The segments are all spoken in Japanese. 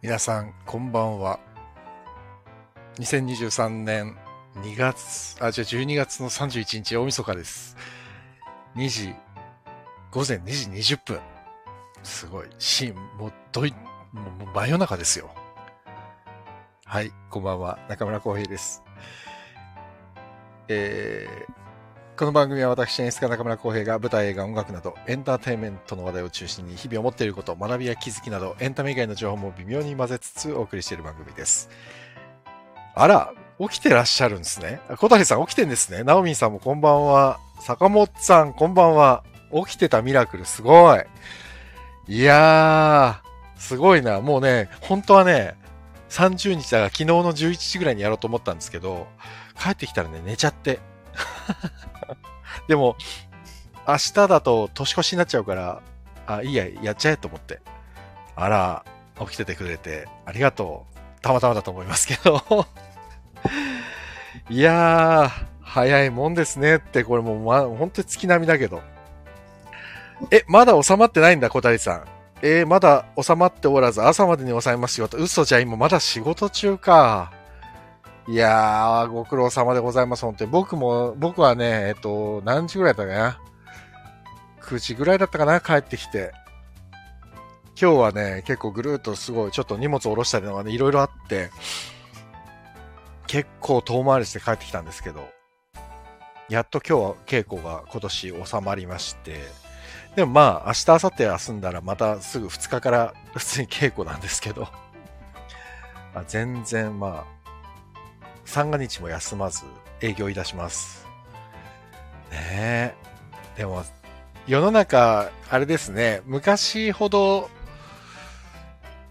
皆さん、こんばんは。2023年2月、あ、じゃあ12月の31日、大晦日です。2時、午前2時20分。すごい。し、もう、どい、もう、もう真夜中ですよ。はい、こんばんは。中村浩平です。えー、この番組は私、演出家中村浩平が舞台、映画、音楽などエンターテインメントの話題を中心に日々思っていること、学びや気づきなどエンタメ以外の情報も微妙に混ぜつつお送りしている番組です。あら、起きてらっしゃるんですね。小谷さん起きてんですね。ナオミンさんもこんばんは。坂本さんこんばんは。起きてたミラクルすごい。いやー、すごいな。もうね、本当はね、30日だから昨日の11時ぐらいにやろうと思ったんですけど、帰ってきたらね、寝ちゃって。でも、明日だと年越しになっちゃうから、あ、いいや、やっちゃえと思って。あら、起きててくれて、ありがとう。たまたまだと思いますけど。いやー、早いもんですねって、これもう、ま、本当に月並みだけど。え、まだ収まってないんだ、小谷さん。えーまだ収まっておらず、朝までに抑えますよと。嘘じゃ、今まだ仕事中か。いやー、ご苦労様でございます、本当に。僕も、僕はね、えっと、何時ぐらいだったかな ?9 時ぐらいだったかな帰ってきて。今日はね、結構ぐるーっとすごい、ちょっと荷物下ろしたりとかね、いろいろあって、結構遠回りして帰ってきたんですけど、やっと今日は稽古が今年収まりまして、でもまあ、明日、明後日休んだらまたすぐ2日から普通に稽古なんですけど、あ全然まあ、三が日も休まず営業いたします。ねえ。でも、世の中、あれですね、昔ほど、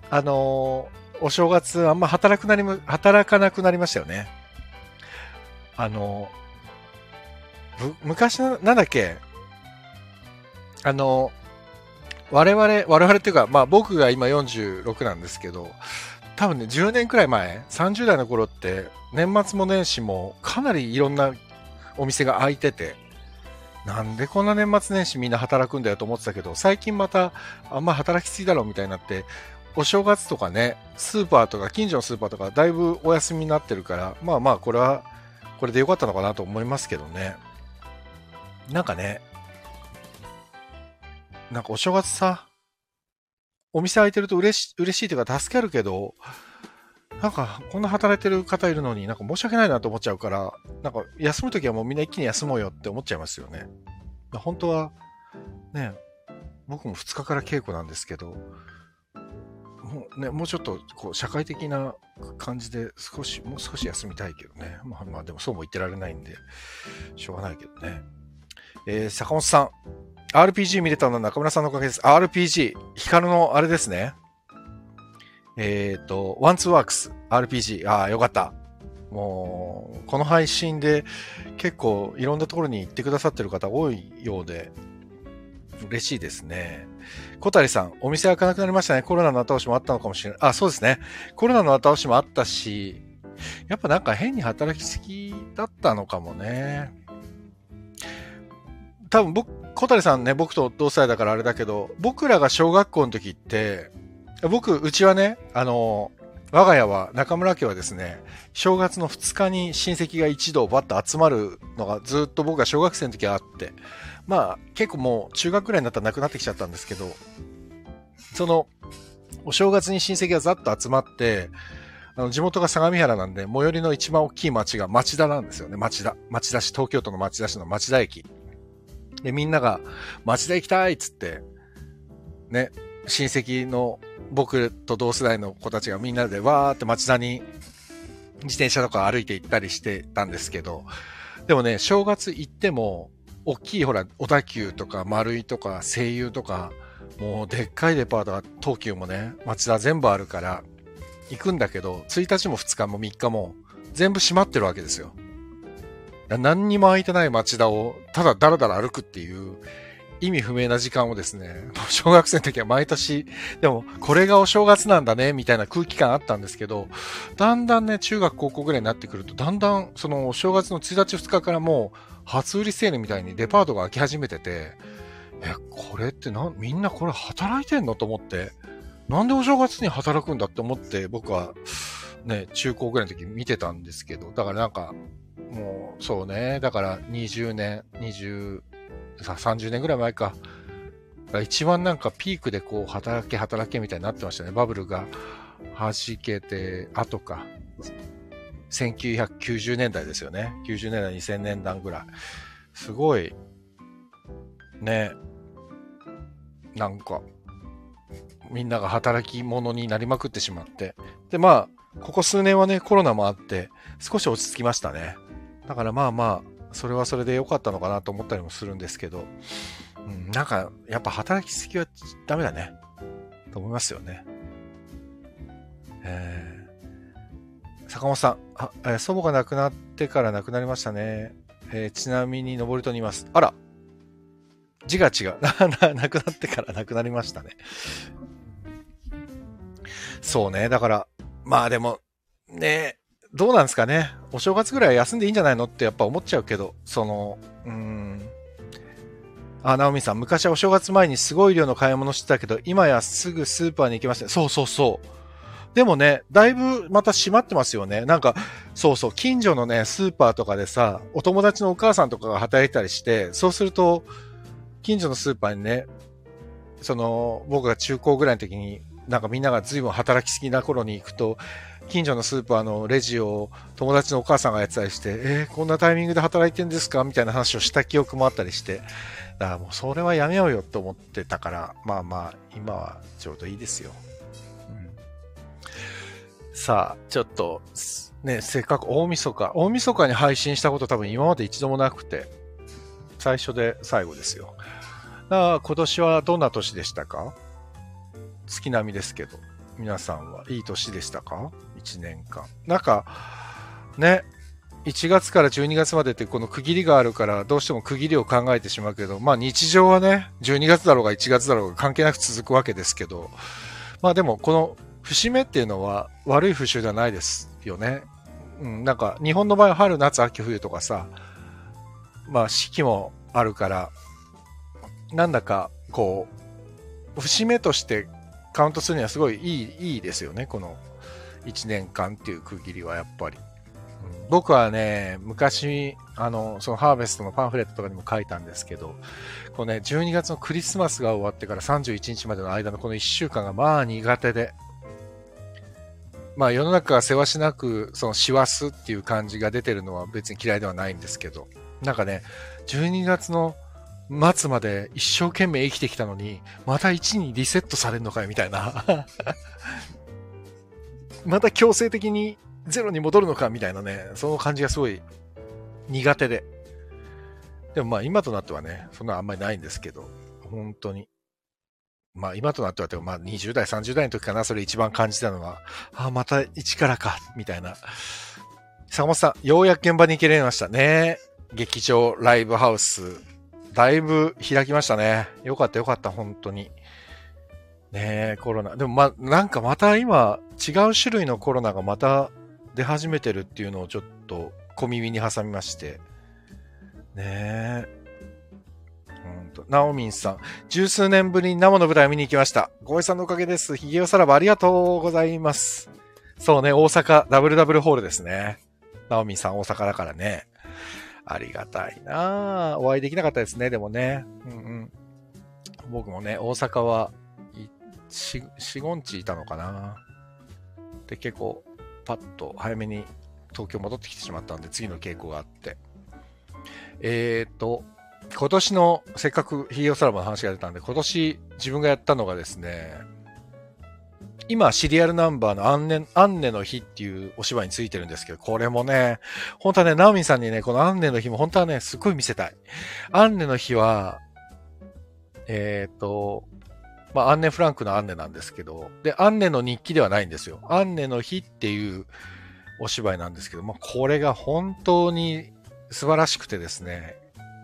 あのお正月あんま働くなりも、働かなくなりましたよね。あの昔な、なんだっけあの我々、我々っていうか、まあ僕が今46なんですけど、多分ね、10年くらい前、30代の頃って、年末も年始もかなりいろんなお店が開いてて、なんでこんな年末年始みんな働くんだよと思ってたけど、最近またあんま働きすぎだろうみたいになって、お正月とかね、スーパーとか近所のスーパーとかだいぶお休みになってるから、まあまあこれは、これでよかったのかなと思いますけどね。なんかね、なんかお正月さ、お店開いてると嬉し嬉しいというか助かるけど、なんかこんな働いてる方いるのになんか申し訳ないなと思っちゃうから、なんか休むときはもうみんな一気に休もうよって思っちゃいますよね。本当は、ね、僕も2日から稽古なんですけど、もうね、もうちょっとこう社会的な感じで少し、もう少し休みたいけどね。まあまあでもそうも言ってられないんで、しょうがないけどね。えー、坂本さん、RPG 見れたのは中村さんのおかげです。RPG、ヒカルのあれですね。えっ、と、ワンツーワークス、RPG、ああ、よかった。もう、この配信で結構いろんなところに行ってくださってる方多いようで、嬉しいですね。小谷さん、お店開かなくなりましたね。コロナの後押しもあったのかもしれない。あ、そうですね。コロナの後押しもあったし、やっぱなんか変に働きすぎだったのかもね。多分僕、小谷さんね、僕と同世代だからあれだけど、僕らが小学校の時って、僕、うちはね、あの、我が家は、中村家はですね、正月の2日に親戚が一同バッと集まるのがずっと僕が小学生の時はあって、まあ結構もう中学ぐらいになったらなくなってきちゃったんですけど、その、お正月に親戚がざっと集まって、あの地元が相模原なんで、最寄りの一番大きい町が町田なんですよね。町田。町田市、東京都の町田市の町田駅。で、みんなが町田行きたいっつって、ね、親戚の僕と同世代の子たちがみんなでわーって町田に自転車とか歩いて行ったりしてたんですけど、でもね、正月行っても、大きいほら、小田急とか丸井とか声優とか、もうでっかいデパートが東急もね、町田全部あるから、行くんだけど、1日も2日も3日も全部閉まってるわけですよ。何にも空いてない町田をただだらだら歩くっていう意味不明な時間をですね、小学生の時は毎年、でもこれがお正月なんだね、みたいな空気感あったんですけど、だんだんね、中学高校ぐらいになってくると、だんだんそのお正月の1日2日からもう初売りセールみたいにデパートが開き始めてて、え、これってな、みんなこれ働いてんのと思って、なんでお正月に働くんだって思って僕はね、中高ぐらいの時見てたんですけど、だからなんか、もうそうね、だから20年、20、30年ぐらい前か。一番なんかピークでこう働け働けみたいになってましたね。バブルが弾けて後か。1990年代ですよね。90年代、2000年代ぐらい。すごい、ね、なんか、みんなが働き者になりまくってしまって。で、まあ、ここ数年はね、コロナもあって、少し落ち着きましたね。だからまあまあ、それはそれで良かったのかなと思ったりもするんですけど、うん、なんか、やっぱ働きすぎはダメだね。と思いますよね。えー、坂本さん、あ、えー、祖母が亡くなってから亡くなりましたね。えー、ちなみに登戸にいます。あら字が違う。亡くなってから亡くなりましたね。そうね。だから、まあでも、ね、どうなんですかね。お正月ぐらい休んでいいんじゃないのってやっぱ思っちゃうけど、その、うん。あ、ナオミさん、昔はお正月前にすごい量の買い物してたけど、今やすぐスーパーに行きました。そうそうそう。でもね、だいぶまた閉まってますよね。なんか、そうそう、近所のね、スーパーとかでさ、お友達のお母さんとかが働いたりして、そうすると、近所のスーパーにね、その、僕が中高ぐらいの時に、なんかみんなが随分働きすぎな頃に行くと、近所のスーパーのレジを友達のお母さんがやってたりして、えー、こんなタイミングで働いてんですかみたいな話をした記憶もあったりして、だからもうそれはやめようよと思ってたから、まあまあ、今はちょうどいいですよ。うん、さあ、ちょっと、ね、せっかく大晦日、大晦日に配信したこと多分今まで一度もなくて、最初で最後ですよ。だから今年はどんな年でしたか？月並みですけど、皆さんはいい年でしたか？?1 年間。なんか、ね、1月から12月までってこの区切りがあるからどうしても区切りを考えてしまうけど、まあ日常はね、12月だろうが1月だろうが関係なく続くわけですけど、まあでもこの節目っていうのは悪い風習ではないですよね。うん、なんか日本の場合は春、夏、秋、冬とかさ、まあ四季もあるから、なんだかこう、節目としてカウントするにはすごいいい、いいですよね、この1年間っていう区切りはやっぱり。僕はね、昔、あの、そのハーベストのパンフレットとかにも書いたんですけど、このね、12月のクリスマスが終わってから31日までの間のこの1週間がまあ苦手で、まあ世の中がせわしなく、その師走っていう感じが出てるのは別に嫌いではないんですけど、なんかね、12月の末まで一生懸命生きてきたのに、また1にリセットされるのかよみたいな。また強制的にゼロに戻るのかみたいなね、その感じがすごい苦手で。でもまあ今となってはね、そんなあんまりないんですけど、本当に。まあ今となっては、まあ20代、30代の時かな、それ一番感じたのは、ああ、また一からか、みたいな。坂本さん、ようやく現場に行けられましたね。劇場、ライブハウス、だいぶ開きましたね。よかったよかった、本当に。ねえ、コロナ。でもま、なんかまた今、違う種類のコロナがまた出始めてるっていうのをちょっと小耳に挟みまして。ねえ。うんと、ナオミンさん、十数年ぶりに生の舞台を見に行きました。ごえさんのおかげです。ヒゲオさらばありがとうございます。そうね、大阪ダブルダブルホールですね。ナオミンさん大阪だからね。ありがたいなお会いできなかったですね、でもね。うんうん。僕もね、大阪は、4、5日いたのかな？で、結構、パッと早めに東京戻ってきてしまったんで、次の傾向があって。えっ、ー、と、今年の、せっかくヒーローサラバの話が出たんで、今年自分がやったのがですね、今、シリアルナンバーのアンネ、アンネの日っていうお芝居についてるんですけど、これもね、本当はね、ナオミンさんにね、このアンネの日も本当はね、すっごい見せたい。アンネの日は、えっ、ー、と、まあ、アンネ・フランクのアンネなんですけど、で、アンネの日記ではないんですよ。アンネの日っていうお芝居なんですけど、まあ、これが本当に素晴らしくてですね、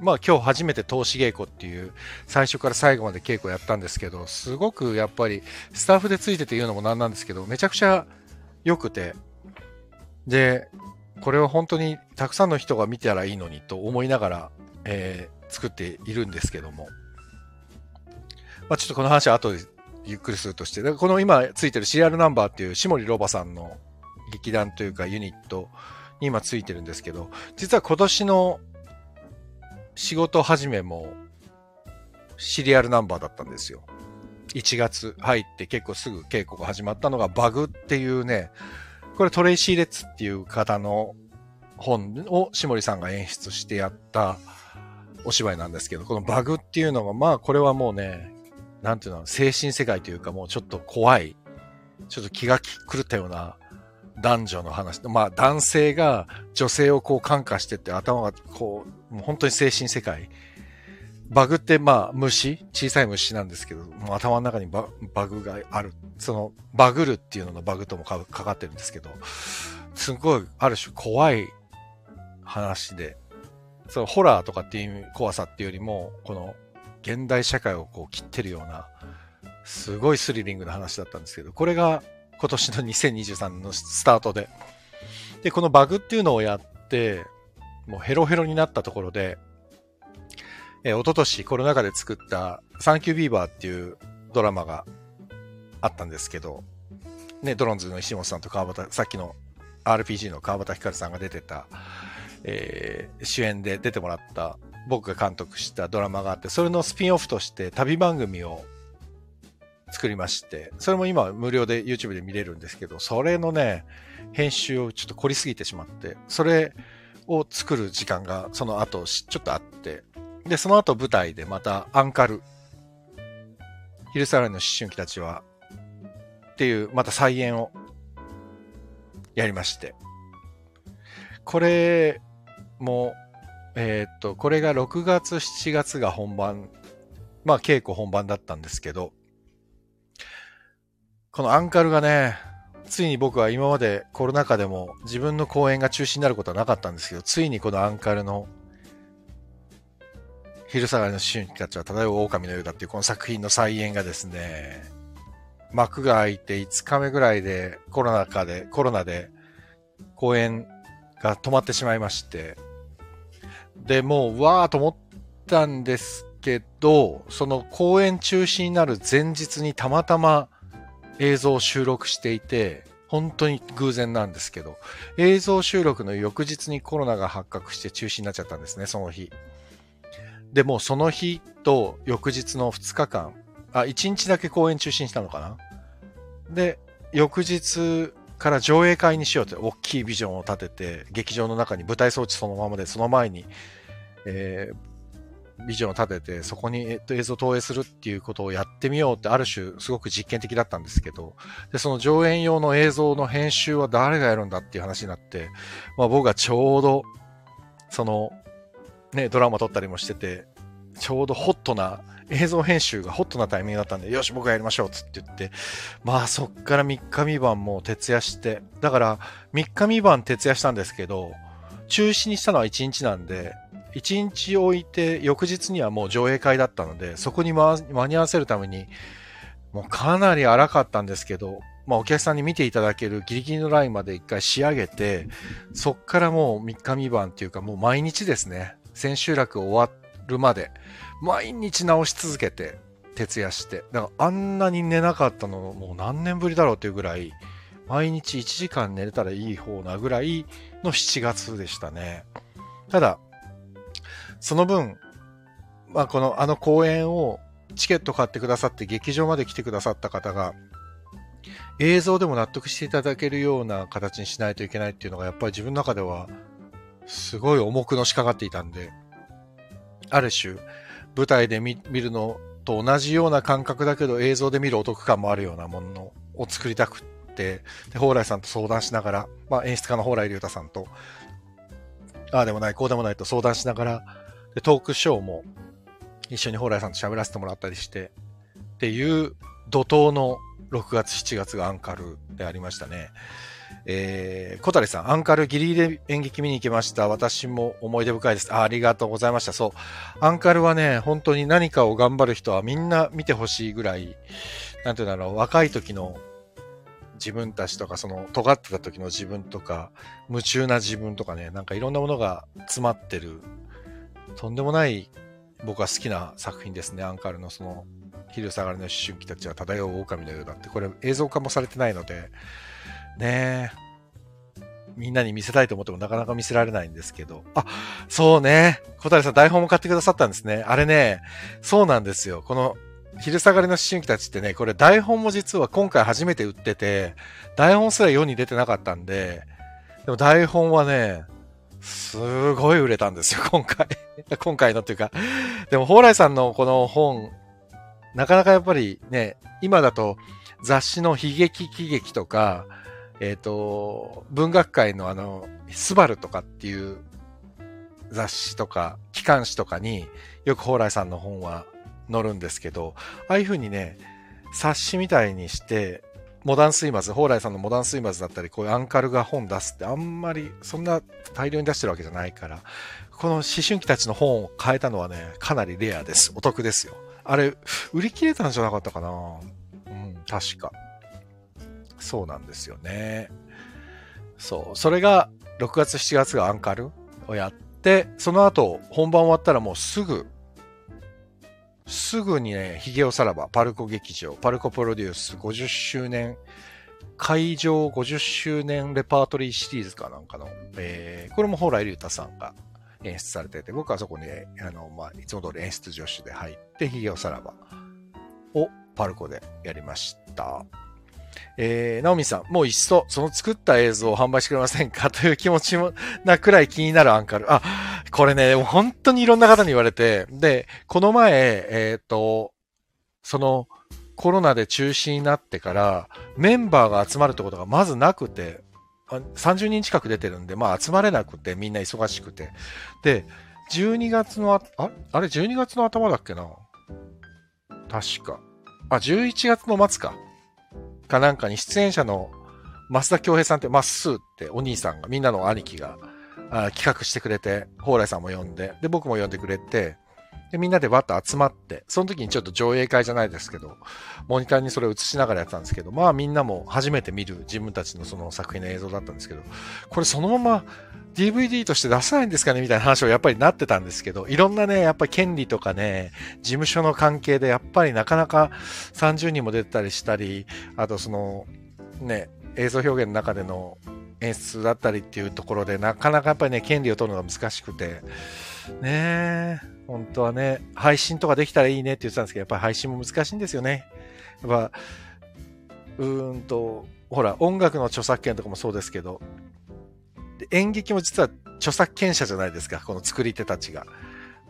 まあ今日初めて投資稽古っていう最初から最後まで稽古やったんですけど、すごくやっぱりスタッフでついてて言うのもなんなんですけど、めちゃくちゃ良くて、で、これは本当にたくさんの人が見たらいいのにと思いながら、えー、作っているんですけども、まあ、ちょっとこの話は後でゆっくりするとして、この今ついてるシリアルナンバーっていう下森ロバさんの劇団というかユニットに今ついてるんですけど、実は今年の仕事始めもシリアルナンバーだったんですよ。1月入って結構すぐ稽古が始まったのがバグっていうね、これトレイシー・レッツっていう方の本を下森さんが演出してやったお芝居なんですけど、このバグっていうのが、まあこれはもうね、なんていうの、精神世界というかもうちょっと怖い、ちょっと気が狂ったような男女の話。まあ男性が女性をこう感化してって頭がこう、もう本当に精神世界。バグってまあ虫？小さい虫なんですけど、もう頭の中にババグがある。そのバグるっていうののバグともかかってるんですけど、すごいある種怖い話で、そのホラーとかっていう怖さっていうよりも、この現代社会をこう切ってるような、すごいスリリングな話だったんですけど、これが今年の2023年のスタートで、で、このバグっていうのをやって、もうヘロヘロになったところで、えー、一昨年コロナ禍で作ったサンキュービーバーっていうドラマがあったんですけど、ね、ドロンズの石本さんと川端、さっきの RPG の川端光さんが出てた、えー、主演で出てもらった僕が監督したドラマがあって、それのスピンオフとして旅番組を作りまして、それも今無料で YouTube で見れるんですけど、それのね、編集をちょっと凝りすぎてしまって、それを作る時間がその後ちょっとあって、で、その後舞台でまたアンカル、昼下がりの思春期たちは、っていう、また再演をやりまして、これも、えー、っと、これが6月、7月が本番、まあ稽古本番だったんですけど、このアンカルがね、ついに僕は今までコロナ禍でも自分の公演が中止になることはなかったんですけど、ついにこのアンカルの昼下がりの思春期たちは漂う狼のようだっていうこの作品の再演がですね、幕が開いて5日目ぐらいでコロナ禍で、コロナで公演が止まってしまいまして、で、もう、わーと思ったんですけど、その公演中止になる前日にたまたま映像を収録していて、本当に偶然なんですけど、映像収録の翌日にコロナが発覚して中止になっちゃったんですね、その日。でもうその日と翌日の2日間、あ、1日だけ公演中止にしたのかな？で、翌日から上映会にしようって大きいビジョンを立てて、劇場の中に舞台装置そのままで、その前に、えー、ビジョンを立てて、そこに、えっと、映像投影するっていうことをやってみようって、ある種すごく実験的だったんですけど、で、その上演用の映像の編集は誰がやるんだっていう話になって、まあ僕がちょうど、その、ね、ドラマ撮ったりもしてて、ちょうどホットな映像編集がホットなタイミングだったんで、よし、僕がやりましょう、つって言って、まあそっから3日3晩もう徹夜して、だから3日3晩徹夜したんですけど、中止にしたのは1日なんで、1日置いて翌日にはもう上映会だったので、そこに間に合わせるために、もうかなり荒かったんですけど、まあお客さんに見ていただけるギリギリのラインまで一回仕上げて、そっからもう3日3晩っていうかもう毎日ですね、千秋楽終わるまで、毎日直し続けて、徹夜して。だからあんなに寝なかったのもう何年ぶりだろうというぐらい、毎日1時間寝れたらいい方なぐらいの7月でしたね。ただ、その分、まあこのあの公演をチケット買ってくださって劇場まで来てくださった方が、映像でも納得していただけるような形にしないといけないっていうのがやっぱり自分の中ではすごい重くのしかかっていたんで、ある種、舞台で見るのと同じような感覚だけど映像で見るお得感もあるようなものを作りたくって、で、蓬莱さんと相談しながら、まあ演出家の蓬莱竜太さんと、ああでもない、こうでもないと相談しながら、で、トークショーも一緒に蓬莱さんと喋らせてもらったりして、っていう怒涛の6月、7月がアンカルでありましたね。えー、小谷さん、アンカルギリギリ演劇見に行きました。私も思い出深いですあ。ありがとうございました。そう。アンカルはね、本当に何かを頑張る人はみんな見てほしいぐらい、なんていうんだろう、若い時の自分たちとか、その尖ってた時の自分とか、夢中な自分とかね、なんかいろんなものが詰まってる、とんでもない僕は好きな作品ですね、アンカルのその昼下がりの思春期たちは漂う狼のようだって、これ映像化もされてないので、ねえみんなに見せたいと思ってもなかなか見せられないんですけど。あ、そうね。小谷さん台本も買ってくださったんですね。あれね、そうなんですよ。この昼下がりの思春期たちってね、これ台本も実は今回初めて売ってて、台本すら世に出てなかったんで、でも台本はね、すごい売れたんですよ、今回。今回のっていうか。でも、蓬莱さんのこの本、なかなかやっぱりね、今だと雑誌の悲劇喜劇とか、えっ、ー、と、文学界のあの、スバルとかっていう雑誌とか、機関誌とかによく蓬莱さんの本は載るんですけど、ああいう風にね、冊子みたいにして、モダンスイマズ、蓬莱さんのモダンスイマズだったり、こういうアンカルが本出すってあんまりそんな大量に出してるわけじゃないから、この思春期たちの本を変えたのはね、かなりレアです。お得ですよ。あれ、売り切れたんじゃなかったかなうん、確か。そうなんですよね。そう。それが、6月7月がアンカルをやって、その後、本番終わったらもうすぐ、すぐにね、ヒゲオさらば、パルコ劇場、パルコプロデュース50周年、会場50周年レパートリーシリーズかなんかの、えー、これも蓬莱竜太さんが演出されてて、僕はそこに、あの、まあ、いつも通り演出助手で入って、ヒゲオさらばをパルコでやりました。えー、ナオミさん、もういっそ、その作った映像を販売してくれませんか？という気持ちもなくらい気になるアンカル。あ、これね、本当にいろんな方に言われて、で、この前、えっ、ー、と、その、コロナで中止になってから、メンバーが集まるってことがまずなくて、30人近く出てるんで、まあ集まれなくて、みんな忙しくて。で、12月のあ、あれ、12月の頭だっけな？確か。あ、11月の末か。かなんかに出演者の増田恭平さんって、まっすーってお兄さんが、みんなの兄貴があ企画してくれて、蓬莱さんも呼んで、で、僕も呼んでくれて、で、みんなでわっと集まって、その時にちょっと上映会じゃないですけど、モニターにそれを映しながらやってたんですけど、まあみんなも初めて見る自分たちのその作品の映像だったんですけど、これそのまま DVD として出さないんですかねみたいな話をやっぱりなってたんですけど、いろんなね、やっぱり権利とかね、事務所の関係でやっぱりなかなか30人も出てたりしたり、あとその、ね、映像表現の中での演出だったりっていうところで、なかなかやっぱりね、権利を取るのが難しくて、ねえ。本当はね、配信とかできたらいいねって言ってたんですけど、やっぱり配信も難しいんですよね。やっぱ、うーんと、ほら、音楽の著作権とかもそうですけど、演劇も実は著作権者じゃないですか、この作り手たちが。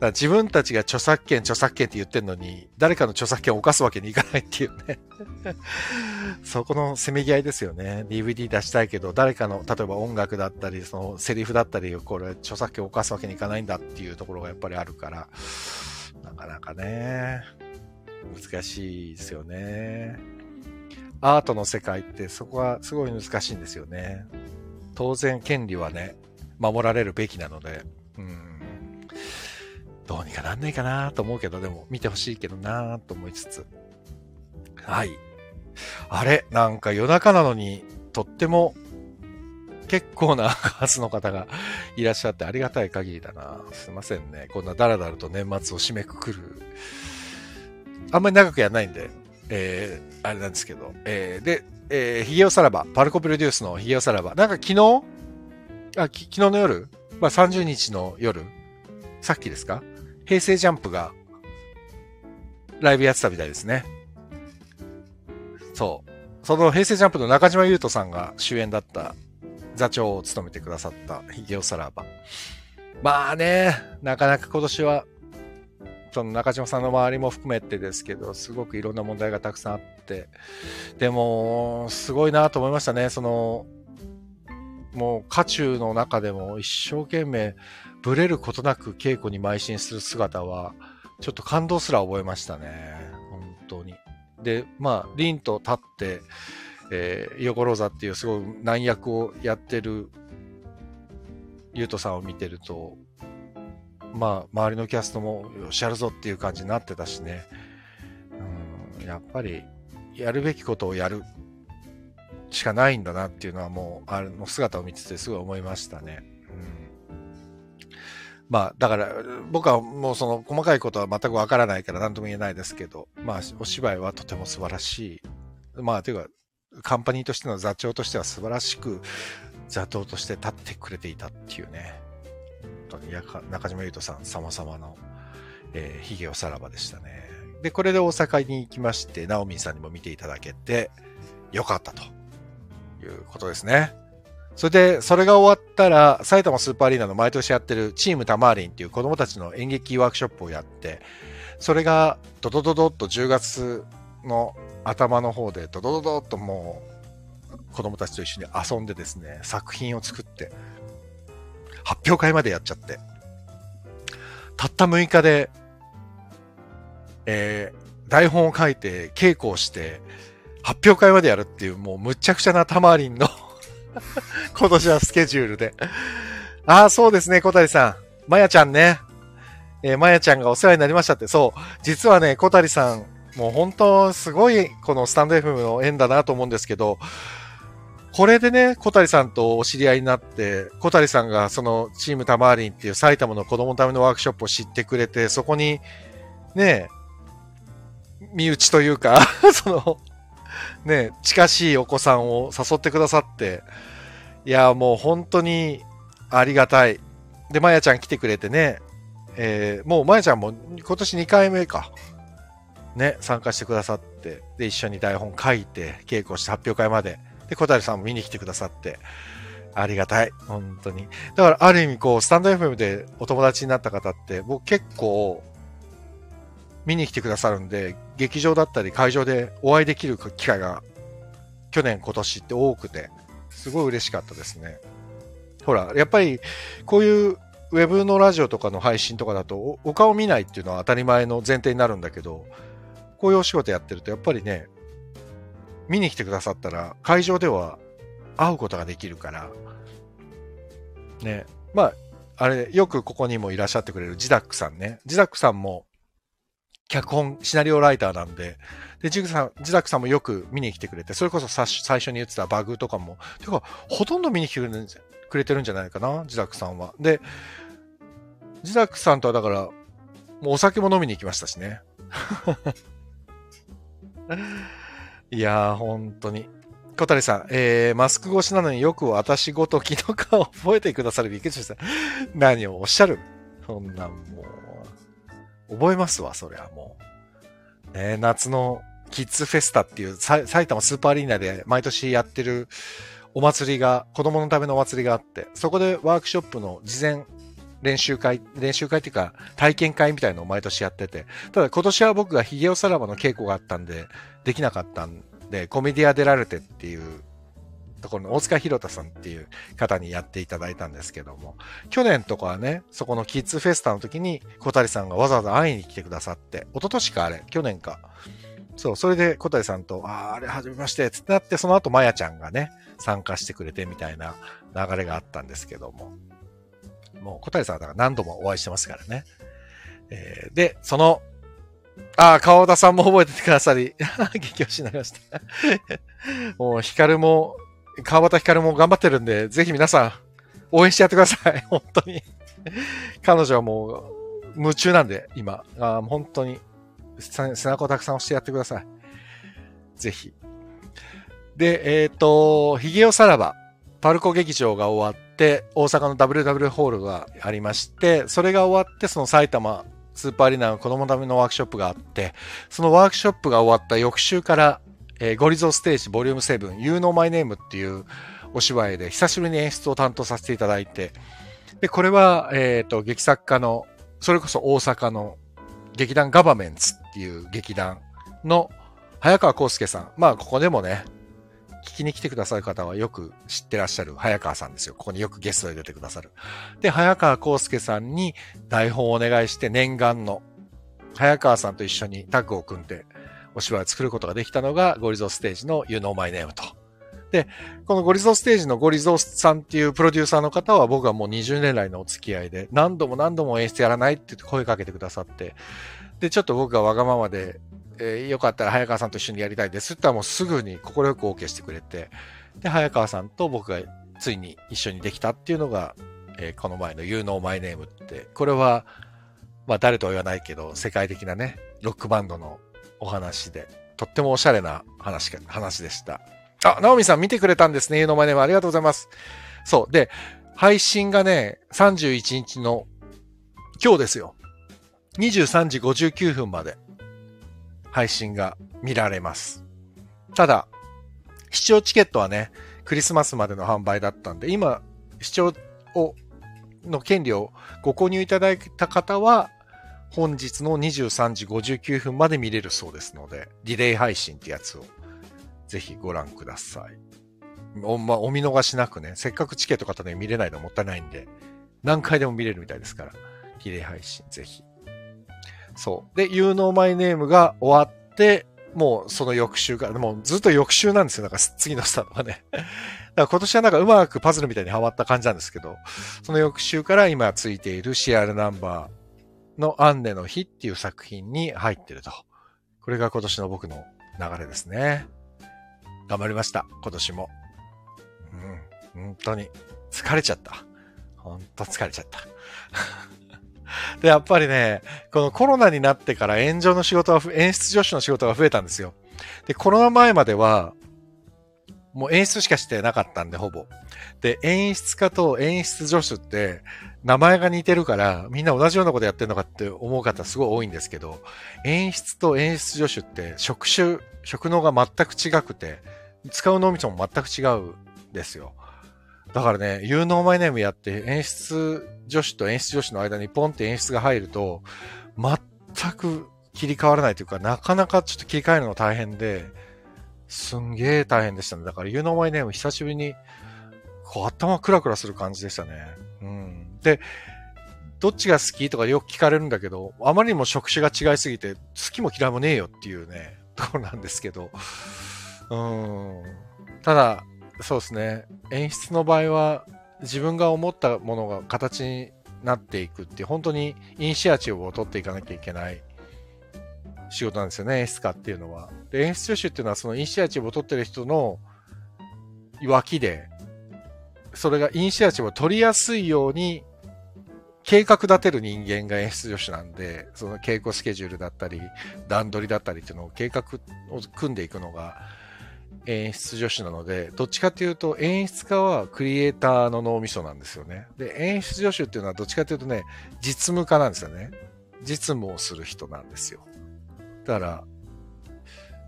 だ自分たちが著作権、著作権って言ってんのに、誰かの著作権を犯すわけにいかないっていうね。そこのせめぎ合いですよね。DVD 出したいけど、誰かの、例えば音楽だったり、そのセリフだったり、これ著作権を犯すわけにいかないんだっていうところがやっぱりあるから、なかなかね、難しいですよね。アートの世界ってそこはすごい難しいんですよね。当然権利はね、守られるべきなので、うん、どうにかなんないかなと思うけど、でも見てほしいけどなと思いつつ。はい。あれなんか夜中なのに、とっても結構な数の方がいらっしゃってありがたい限りだな。すいませんね。こんなダラダラと年末を締めくくる。あんまり長くやらないんで、えー、あれなんですけど。えー、で、えー、ヒゲオさらば、パルコプロデュースのヒゲオさらば。なんか昨日？あ、昨日の夜？まあ、30日の夜さっきですか？平成ジャンプがライブやってたみたいですね。そう。その平成ジャンプの中島優斗さんが主演だった座長を務めてくださったヒゲオさらば。まあね、なかなか今年はその中島さんの周りも含めてですけど、すごくいろんな問題がたくさんあって、でも、すごいなと思いましたね。その、もう、渦中の中でも一生懸命、ブレることなく稽古に邁進する姿は、ちょっと感動すら覚えましたね。本当に。で、まあ、凛と立って、えー、ヨコローザっていうすごい難役をやってる、ゆうとさんを見てると、まあ、周りのキャストもよっしゃるぞっていう感じになってたしね。うん、やっぱり、やるべきことをやるしかないんだなっていうのはもう、あの姿を見ててすごい思いましたね。まあ、だから、僕はもうその細かいことは全くわからないから何とも言えないですけど、まあ、お芝居はとても素晴らしい。まあ、というか、カンパニーとしての座長としては素晴らしく座長として立ってくれていたっていうね。本当に中島優斗さん様々の、えー、ヒゲをさらばでしたね。で、これで大阪に行きまして、ナオミンさんにも見ていただけて、よかったということですね。それで、それが終わったら、埼玉スーパーアリーナの毎年やってるチームタマーリンっていう子供たちの演劇ワークショップをやって、それがドドドドッと10月の頭の方でドドドドッともう子供たちと一緒に遊んでですね、作品を作って、発表会までやっちゃって、たった6日で、えー、台本を書いて稽古をして、発表会までやるっていう、もうむちゃくちゃなタマーリンの 今年はスケジュールで。ああ、そうですね、小谷さん。まやちゃんね。えー、まやちゃんがお世話になりましたって。そう。実はね、小谷さん、もう本当すごいこのスタンド FM の縁だなと思うんですけど、これでね、小谷さんとお知り合いになって、小谷さんがそのチームタマーリンっていう埼玉の子供のためのワークショップを知ってくれて、そこに、ね、身内というか その、ね、近しいお子さんを誘ってくださって、いや、もう本当にありがたい。で、まやちゃん来てくれてね、えー、もうまやちゃんも今年2回目か。ね、参加してくださって、で、一緒に台本書いて、稽古して発表会まで。で、小谷さんも見に来てくださって、ありがたい。本当に。だから、ある意味、こう、スタンド FM でお友達になった方って、僕結構、見に来てくださるんで、劇場だったり会場でお会いできる機会が去年今年って多くて、すごい嬉しかったですね。ほら、やっぱりこういうウェブのラジオとかの配信とかだとお顔見ないっていうのは当たり前の前提になるんだけど、こういうお仕事やってるとやっぱりね、見に来てくださったら会場では会うことができるから、ね、まあ、あれ、よくここにもいらっしゃってくれるジダックさんね。ジダックさんも脚本、シナリオライターなんで、で、ジグさん、ジダックさんもよく見に来てくれて、それこそ最初に言ってたバグとかも、てか、ほとんど見に来てくれてるんじゃないかな、ジダックさんは。で、ジダックさんとはだから、もうお酒も飲みに行きましたしね。いやー、本当に。小谷さん、えー、マスク越しなのによく私ごときの顔覚えてくださるびっくりしました。何をおっしゃる？そんなもう。覚えますわ、そりゃもう。ね、夏のキッズフェスタっていう埼玉スーパーアリーナで毎年やってるお祭りが、子供のためのお祭りがあって、そこでワークショップの事前練習会、練習会っていうか体験会みたいのを毎年やってて、ただ今年は僕がヒゲオサラバの稽古があったんで、できなかったんで、コメディアデラルテっていうところの大塚弘太さんっていう方にやっていただいたんですけども、去年とかはね、そこのキッズフェスタの時に小谷さんがわざわざ会いに来てくださって、一昨年かあれ、去年か。そう、それで小谷さんと、ああ、あれ、はじめまして、つってなって、その後、まやちゃんがね、参加してくれてみたいな流れがあったんですけども。もう、小谷さんはだから何度もお会いしてますからね。えー、で、その、ああ、川田さんも覚えててくださり、激推しになりました。もう、ヒカルも川端光も頑張ってるんで、ぜひ皆さん、応援してやってください。本当に。彼女はもう、夢中なんで、今。あ本当に、背中をたくさん押してやってください。ぜひ。で、えっ、ー、と、ヒゲオさらば、パルコ劇場が終わって、大阪の WW ホールがありまして、それが終わって、その埼玉スーパーアリーナの子供のためのワークショップがあって、そのワークショップが終わった翌週から、えー、ゴリゾステージボリューム7 You Know My Name っていうお芝居で久しぶりに演出を担当させていただいて、で、これは、えっ、ー、と、劇作家の、それこそ大阪の劇団ガバメンツっていう劇団の早川康介さん。まあ、ここでもね、聞きに来てくださる方はよく知ってらっしゃる早川さんですよ。ここによくゲストで出てくださる。で、早川康介さんに台本をお願いして念願の早川さんと一緒にタッグを組んでお芝居を作ることができたのがゴリゾーステージの You Know My Name と。で、このゴリゾーステージのゴリゾーさんっていうプロデューサーの方は僕はもう20年来のお付き合いで何度も何度も演出やらないって声かけてくださって、で、ちょっと僕がわがままで、えー、よかったら早川さんと一緒にやりたいですって言ったらもうすぐに快く OK してくれて、で、早川さんと僕がついに一緒にできたっていうのがえー、この前の You Know My Name って、これは、まあ誰とは言わないけど、世界的なね、ロックバンドのお話で、とってもおしゃれな話話でした。あ、ナオミさん見てくれたんですね。You Know My Name ありがとうございます。そう。で、配信がね、31日の今日ですよ。23時59分まで配信が見られます。ただ、視聴チケットはね、クリスマスまでの販売だったんで、今、視聴を、の権利をご購入いただいた方は、本日の23時59分まで見れるそうですので、リレー配信ってやつをぜひご覧ください。お、まあ、お見逃しなくね、せっかくチケット買ったのに見れないのもったいないんで、何回でも見れるみたいですから、リレー配信ぜひ。そう。で、You Know My Name が終わって、もうその翌週から、もうずっと翌週なんですよ。なんか次のスタートがね。だから今年はなんかうまくパズルみたいにハマった感じなんですけど、その翌週から今ついている CR ナンバーのアンネの日っていう作品に入ってると。これが今年の僕の流れですね。頑張りました。今年も。うん。本当に。疲れちゃった。本当疲れちゃった。で、やっぱりね、このコロナになってから炎上の仕事は、演出助手の仕事が増えたんですよ。で、コロナ前までは、もう演出しかしてなかったんで、ほぼ。で、演出家と演出助手って、名前が似てるから、みんな同じようなことやってるのかって思う方すごい多いんですけど、演出と演出助手って職種、職能が全く違くて、使う脳みそも全く違うんですよ。だからね、You Know My Name やって演出女子と演出女子の間にポンって演出が入ると、全く切り替わらないというか、なかなかちょっと切り替えるの大変で、すんげえ大変でしたね。だから You Know My Name 久しぶりに、こう頭クラクラする感じでしたね。うん。で、どっちが好きとかよく聞かれるんだけど、あまりにも職種が違いすぎて、好きも嫌いもねえよっていうね、ところなんですけど、うん。ただ、そうですね。演出の場合は、自分が思ったものが形になっていくっていう、本当にイニシアチブを取っていかなきゃいけない仕事なんですよね、演出家っていうのは。で、演出助手っていうのはそのイニシアチブを取ってる人の脇で、それがイニシアチブを取りやすいように計画立てる人間が演出助手なんで、その稽古スケジュールだったり、段取りだったりっていうのを計画を組んでいくのが、演出助手なので、どっちかっていうと演出家はクリエイターの脳みそなんですよね。で、演出助手っていうのはどっちかっていうとね、実務家なんですよね。実務をする人なんですよ。だから、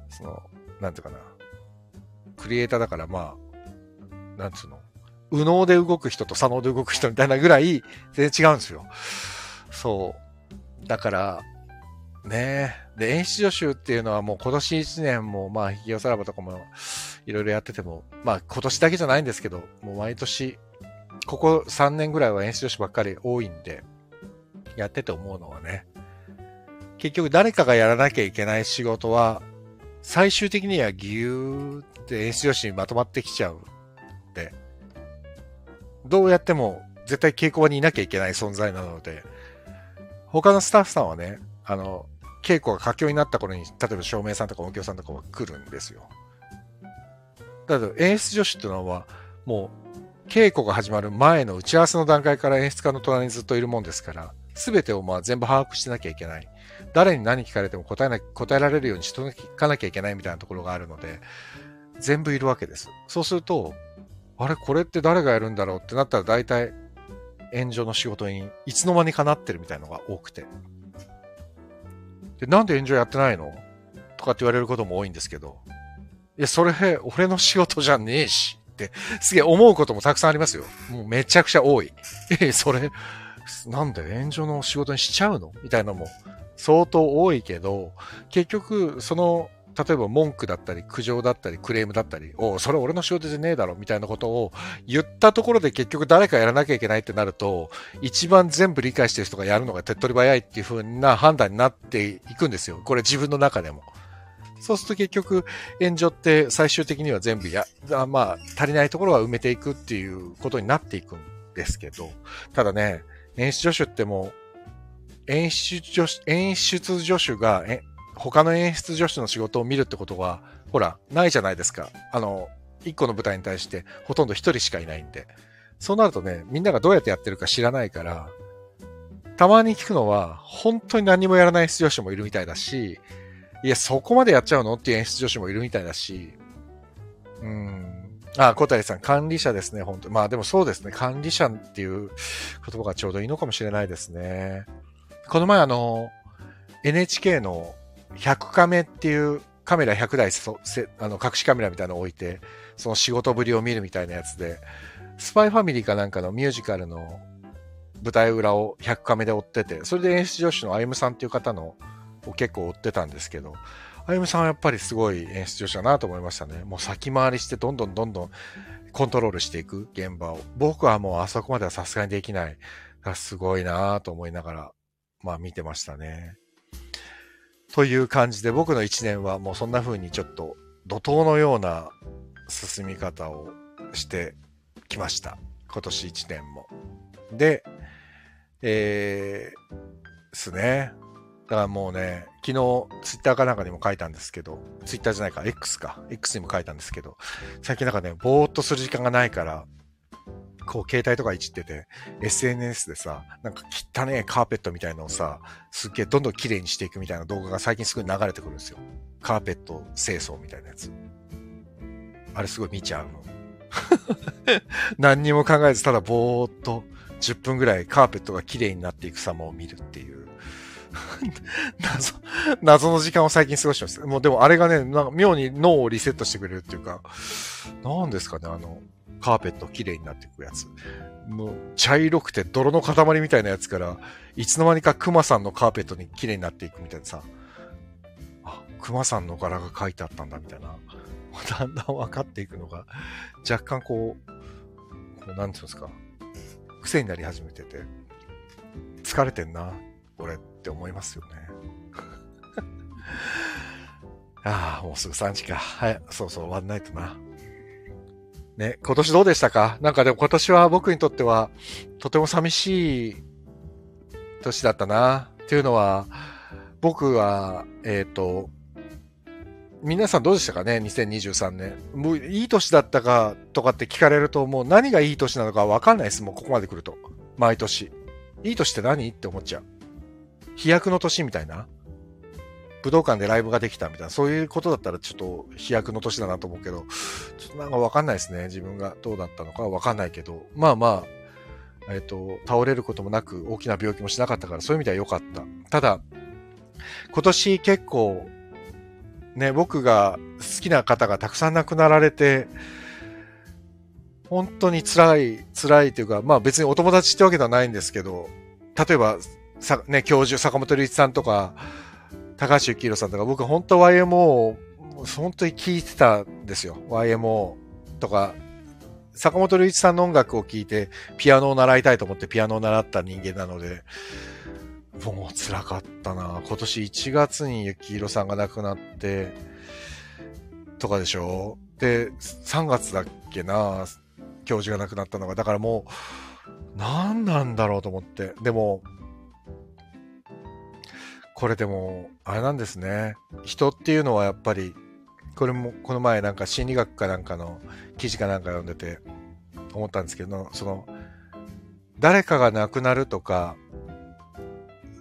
その、なんていうかな。クリエイターだからまあ、なんつうの。右脳で動く人と左脳で動く人みたいなぐらい全然違うんですよ。そう。だから、ねで、演出助手っていうのはもう今年1年も、まあ、ヒゲさらばとかもいろいろやってても、まあ今年だけじゃないんですけど、もう毎年、ここ3年ぐらいは演出助手ばっかり多いんで、やってて思うのはね、結局誰かがやらなきゃいけない仕事は、最終的にはギューって演出助手にまとまってきちゃう、どうやっても絶対稽古場にいなきゃいけない存在なので、他のスタッフさんはね、あの、稽古が佳境になった頃に、例えば照明さんとか音響さんとかも来るんですよ。だけど演出助手っていうのは、もう、稽古が始まる前の打ち合わせの段階から演出家の隣にずっといるもんですから、すべてをまあ全部把握しなきゃいけない。誰に何聞かれても答えな、答えられるようにしとかなきゃいけないみたいなところがあるので、全部いるわけです。そうすると、あれ、これって誰がやるんだろうってなったら大体、炎上の仕事にいつの間にかなってるみたいのが多くて。で、なんで炎上やってないの？とかって言われることも多いんですけど、いや、それ、俺の仕事じゃねえし、って、すげえ思うこともたくさんありますよ。もうめちゃくちゃ多い。え、それ、なんで炎上の仕事にしちゃうの？みたいなのも相当多いけど、結局、その例えば文句だったり苦情だったりクレームだったり、おそれ俺の仕事じゃねえだろみたいなことを言ったところで結局誰かやらなきゃいけないってなると、一番全部理解してる人がやるのが手っ取り早いっていう風な判断になっていくんですよ。これ自分の中でも。そうすると結局炎上って最終的には全部や、まあ足りないところは埋めていくっていうことになっていくんですけど、ただね、演出助手ってもう演出助手、演出助手が、他の演出助手の仕事を見るってことは、ほら、ないじゃないですか。あの、一個の舞台に対してほとんど一人しかいないんで。そうなるとね、みんながどうやってやってるか知らないから、たまに聞くのは、本当に何もやらない出場者もいるみたいだし、いや、そこまでやっちゃうのっていう演出女子もいるみたいだし、うん。あ、小谷さん、管理者ですね、本当まあでもそうですね、管理者っていう言葉がちょうどいいのかもしれないですね。この前あの、NHK の100カメっていうカメラ100台そせあの隠しカメラみたいなのを置いて、その仕事ぶりを見るみたいなやつで、スパイファミリーかなんかのミュージカルの舞台裏を100カメで追ってて、それで演出女子のあゆむさんっていう方のを結構追ってたんですけど、あゆむさんはやっぱりすごい演出女子だなと思いましたね。もう先回りしてどんどんどんどんコントロールしていく現場を。僕はもうあそこまではさすがにできない。すごいなと思いながら、まあ見てましたね。という感じで僕の一年はもうそんな風にちょっと怒涛のような進み方をしてきました。今年一年も。で、えー、ですね。だからもうね、昨日ツイッターかなんかにも書いたんですけど、ツイッターじゃないか、X か、X にも書いたんですけど、最近なんかね、ぼーっとする時間がないから、こう携帯とかいじってて、SNS でさ、なんか汚ねえカーペットみたいのをさ、すっげえどんどん綺麗にしていくみたいな動画が最近すぐ流れてくるんですよ。カーペット清掃みたいなやつ。あれすごい見ちゃうの。何にも考えずただぼーっと10分ぐらいカーペットが綺麗になっていく様を見るっていう。謎、謎の時間を最近過ごしてます。もうでもあれがね、なんか妙に脳をリセットしてくれるっていうか、何ですかね、あの、カーペット綺麗になっていくやつ。もう、茶色くて泥の塊みたいなやつから、いつの間にか熊さんのカーペットに綺麗になっていくみたいなさ、あ、熊さんの柄が書いてあったんだみたいな、だんだん分かっていくのが、若干こう、こうなんていうんですか、癖になり始めてて、疲れてんな、俺って思いますよね。ああ、もうすぐ3時か。はい、そうそう、終わんないとな。ね、今年どうでしたか？なんかでも今年は僕にとっては、とても寂しい年だったな。っていうのは、僕は、えっ、ー、と、皆さんどうでしたかね ?2023 年。もういい年だったかとかって聞かれると、もう何がいい年なのかわかんないです。もうここまで来ると。毎年。いい年って何？って思っちゃう。飛躍の年みたいな。武道館でライブができたみたいな、そういうことだったらちょっと飛躍の年だなと思うけど、ちょっとなんかわかんないですね。自分がどうだったのかわかんないけど、まあまあ、えっ、ー、と、倒れることもなく大きな病気もしなかったから、そういう意味では良かった。ただ、今年結構、ね、僕が好きな方がたくさん亡くなられて、本当に辛い、辛いというか、まあ別にお友達ってわけではないんですけど、例えば、さ、ね、教授、坂本龍一さんとか、高橋幸宏さんとか、僕本当 YMO、本当に聴いてたんですよ。YMO とか、坂本龍一さんの音楽を聴いて、ピアノを習いたいと思ってピアノを習った人間なので、もう辛かったな。今年1月に幸宏さんが亡くなって、とかでしょで、3月だっけな、教授が亡くなったのが。だからもう、何なんだろうと思って。でも、これでも、あれなんですね。人っていうのはやっぱり、これも、この前なんか心理学かなんかの記事かなんか読んでて思ったんですけど、その、誰かが亡くなるとか、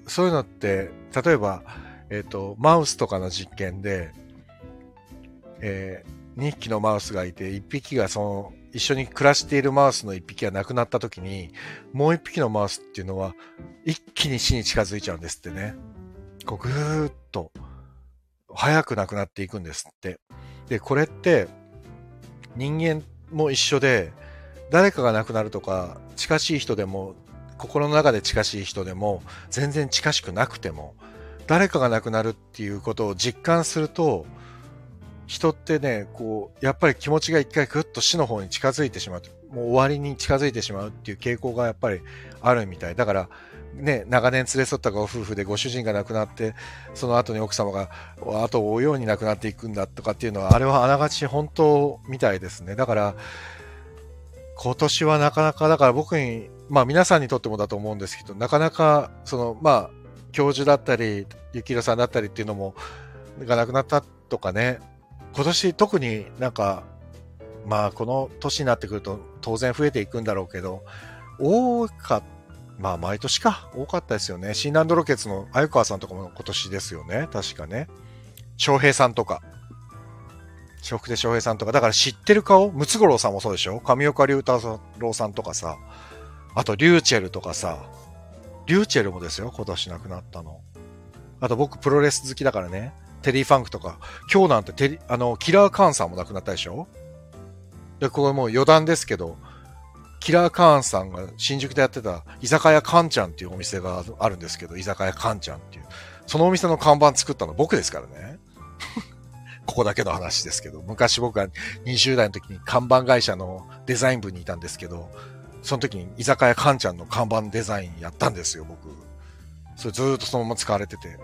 そういうのって、例えば、えっ、ー、と、マウスとかの実験で、えー、2匹のマウスがいて、1匹がその、一緒に暮らしているマウスの1匹が亡くなった時に、もう1匹のマウスっていうのは、一気に死に近づいちゃうんですってね。こうぐーっと、早く亡くなっていくんですって。で、これって、人間も一緒で、誰かが亡くなるとか、近しい人でも心の中で近しい人でも、全然近しくなくても、誰かが亡くなるっていうことを実感すると、人ってね、こう、やっぱり気持ちが一回ぐっと死の方に近づいてしまう。もう終わりに近づいてしまうっていう傾向がやっぱりあるみたい。だから、ね、長年連れ添ったご夫婦でご主人が亡くなって、その後に奥様が後を追うように亡くなっていくんだとかっていうのは、あれはあながち本当みたいですね。だから、今年はなかなか、だから僕にまあ皆さんにとってもだと思うんですけど、なかなか、その、まあ、教授だったり、幸宏さんだったりっていうのも、がなくなったとかね、今年特になんか、まあこの年になってくると、当然増えていくんだろうけど、多かった、まあ毎年か、多かったですよね。シーランドロケツの鮎川さんとかも今年ですよね。確かね。翔平さんとか。笑福亭翔平さんとか、だから知ってる顔？ムツゴロウさんもそうでしょ？上岡龍太郎さんとかさ、あとリューチェルとかさ、リューチェルもですよ、今年亡くなったの。あと僕プロレス好きだからね、テリー・ファンクとか、今日なんてテリ、あの、キラー・カーンさんも亡くなったでしょ？で、これもう余談ですけど、キラー・カーンさんが新宿でやってた居酒屋カンちゃんっていうお店があるんですけど、居酒屋カンちゃんっていう。そのお店の看板作ったの僕ですからね。ここだけの話ですけど、昔僕が20代の時に看板会社のデザイン部にいたんですけど、その時に居酒屋カンちゃんの看板デザインやったんですよ、僕。それずーっとそのまま使われてて。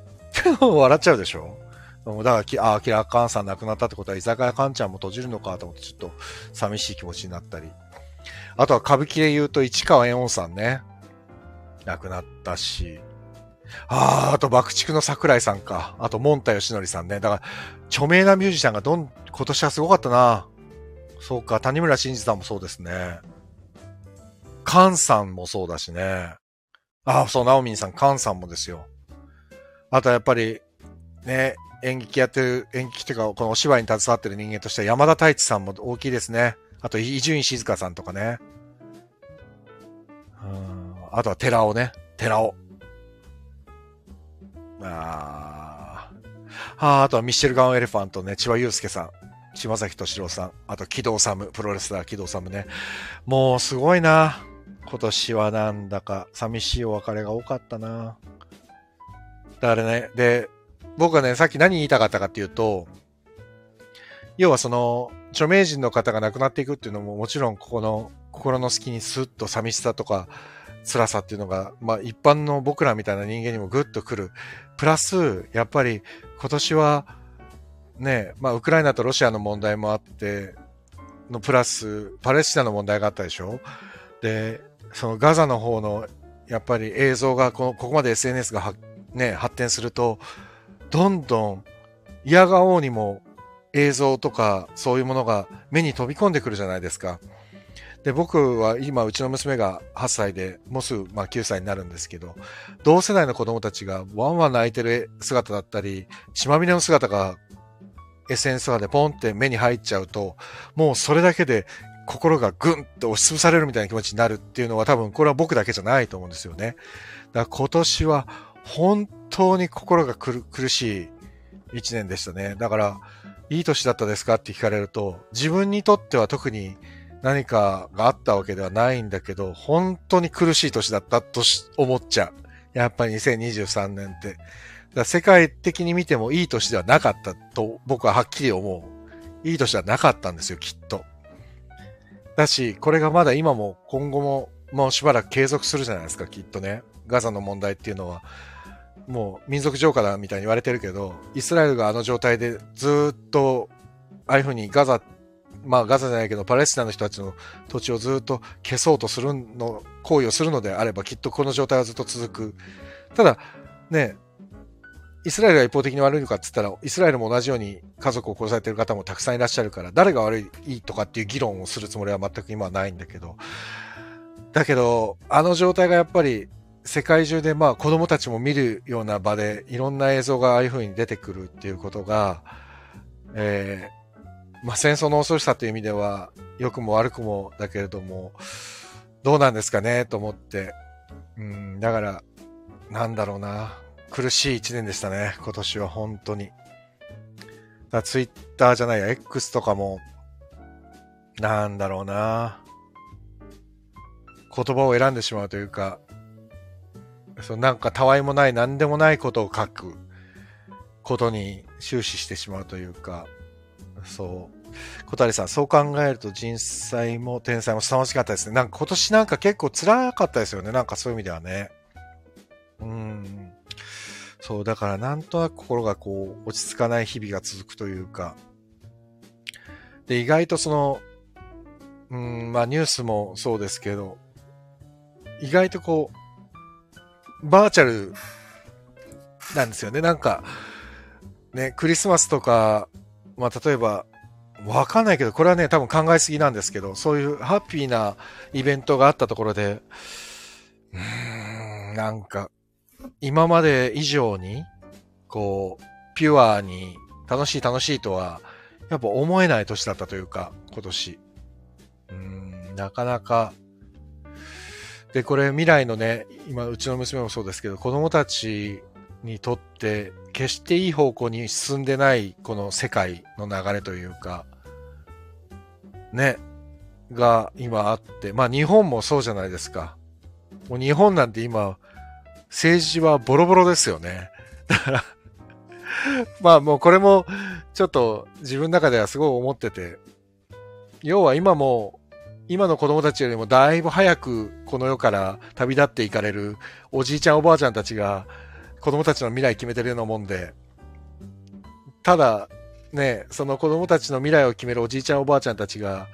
笑っちゃうでしょ？だから、ああ、キラーカンさん亡くなったってことは居酒屋カンちゃんも閉じるのかと思ってちょっと寂しい気持ちになったり。あとは歌舞伎で言うと市川猿翁さんね。亡くなったし。ああ、あと爆竹の桜井さんか。あと、モンタヨシノリさんね。だから、著名なミュージシャンがどん、今年はすごかったな。そうか、谷村新司さんもそうですね。カンさんもそうだしね。ああ、そう、ナオミンさん、カンさんもですよ。あとはやっぱり、ね、演劇やってる、演劇っていうか、このお芝居に携わってる人間としては山田太一さんも大きいですね。あと、伊集院静香さんとかね。うん。あとは寺尾ね。寺尾。ああ、あとはミッシェルガン・エレファントね、千葉祐介さん、島崎敏郎さん、あと木戸治、プロレスラー木戸治ね。もうすごいな。今年はなんだか寂しいお別れが多かったな。だからね、で、僕はね、さっき何言いたかったかっていうと、要はその、著名人の方が亡くなっていくっていうのももちろんここの心の隙にスッと寂しさとか辛さっていうのが、まあ一般の僕らみたいな人間にもグッとくる。プラス、やっぱり今年はね、まあウクライナとロシアの問題もあって、のプラス、パレスチナの問題があったでしょ？で、そのガザの方のやっぱり映像がこのここまで SNS がね、発展すると、どんどん嫌がおうにも映像とかそういうものが目に飛び込んでくるじゃないですか。で、僕は今、うちの娘が8歳で、もうすぐ、まあ、9歳になるんですけど、同世代の子供たちがワンワン泣いてる姿だったり、血まみれの姿が SNS とかでポンって目に入っちゃうと、もうそれだけで心がグンって押しつぶされるみたいな気持ちになるっていうのは多分これは僕だけじゃないと思うんですよね。だから今年は本当に心が苦しい一年でしたね。だから、いい年だったですか？って聞かれると、自分にとっては特に何かがあったわけではないんだけど、本当に苦しい年だったと思っちゃう。やっぱり2023年って。だ世界的に見てもいい年ではなかったと僕ははっきり思う。いい年ではなかったんですよ、きっと。だし、これがまだ今も今後ももうしばらく継続するじゃないですか、きっとね。ガザの問題っていうのは、もう民族浄化だみたいに言われてるけど、イスラエルがあの状態でずっと、ああいうふうにガザまあガザじゃないけどパレスチナの人たちの土地をずっと消そうとするの、行為をするのであればきっとこの状態はずっと続く。ただ、ね、イスラエルが一方的に悪いのかって言ったら、イスラエルも同じように家族を殺されてる方もたくさんいらっしゃるから、誰が悪いとかっていう議論をするつもりは全く今はないんだけど、だけど、あの状態がやっぱり世界中でまあ子供たちも見るような場でいろんな映像がああいう風に出てくるっていうことが、えー、まあ、戦争の恐ろしさという意味では、良くも悪くもだけれども、どうなんですかねと思って。うん、だから、なんだろうな。苦しい一年でしたね。今年は本当に。だツイッターじゃないや、X とかも、なんだろうな。言葉を選んでしまうというか、そなんかたわいもない何でもないことを書くことに終始してしまうというか、そう。小谷さん、そう考えると人災も天才も凄まじかったですね。なんか今年なんか結構辛かったですよね。なんかそういう意味ではね。うん。そう、だからなんとなく心がこう、落ち着かない日々が続くというか。で、意外とその、うん、まあニュースもそうですけど、意外とこう、バーチャルなんですよね。なんか、ね、クリスマスとかまあ、例えば、わかんないけど、これはね、多分考えすぎなんですけど、そういうハッピーなイベントがあったところで、うーん、なんか、今まで以上に、こう、ピュアに楽しい楽しいとは、やっぱ思えない年だったというか、今年。うん、なかなか。で、これ未来のね、今、うちの娘もそうですけど、子供たちにとって、決していい方向に進んでないこの世界の流れというか、ね、が今あって、まあ日本もそうじゃないですか。もう日本なんて今、政治はボロボロですよね。だからまあもうこれもちょっと自分の中ではすごい思ってて、要は今も、今の子供たちよりもだいぶ早くこの世から旅立っていかれるおじいちゃんおばあちゃんたちが子供たちの未来決めてるようなもんで、ただ、ね、その子供たちの未来を決めるおじいちゃんおばあちゃんたちが、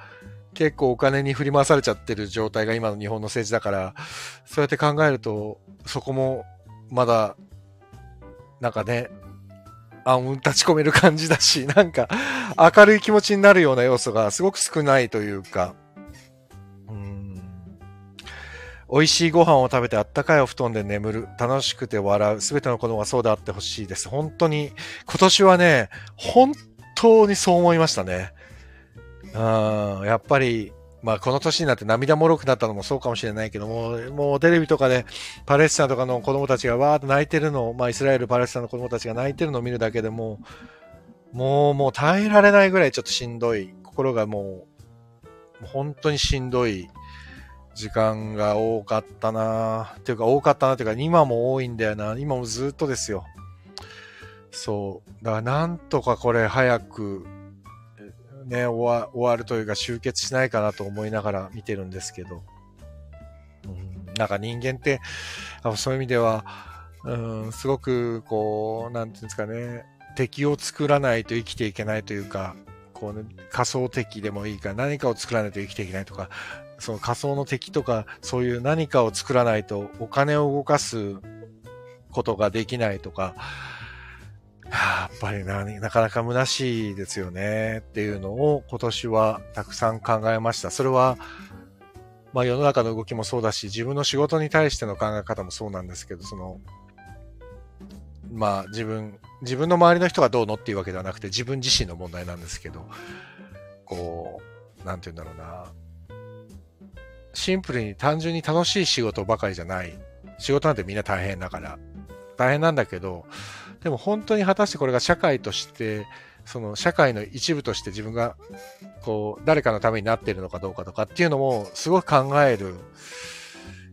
結構お金に振り回されちゃってる状態が今の日本の政治だから、そうやって考えると、そこもまだ、なんかね、暗雲立ち込める感じだし、なんか明るい気持ちになるような要素がすごく少ないというか、美味しいご飯を食べてあったかいお布団で眠る。楽しくて笑う。すべての子供がそうであってほしいです。本当に、今年はね、本当にそう思いましたね。うん、やっぱり、まあこの年になって涙もろくなったのもそうかもしれないけども、もうテレビとかでパレスチナとかの子供たちがわーっと泣いてるの、まあイスラエル、パレスチナの子供たちが泣いてるのを見るだけでも、もう、もう耐えられないぐらいちょっとしんどい。心がもう、本当にしんどい時間が多かったなっていうか多かったなっていうか今も多いんだよな。今もずっとですよ。そう。だからなんとかこれ早くね、終わ終わるというか集結しないかなと思いながら見てるんですけど。うん、なんか人間って、そういう意味では、うん、すごくこう、なんていうんですかね、敵を作らないと生きていけないというか、こうね、仮想敵でもいいから何かを作らないと生きていけないとか、その仮想の敵とか、そういう何かを作らないとお金を動かすことができないとか、やっぱりな、なかなか虚しいですよねっていうのを今年はたくさん考えました。それは、まあ世の中の動きもそうだし、自分の仕事に対しての考え方もそうなんですけど、その、まあ自分、自分の周りの人がどうのっていうわけではなくて自分自身の問題なんですけど、こう、なんて言うんだろうな。シンプルに単純に楽しい仕事ばかりじゃない。仕事なんてみんな大変だから。大変なんだけど、でも本当に果たしてこれが社会として、その社会の一部として自分が、こう、誰かのためになっているのかどうかとかっていうのも、すごく考える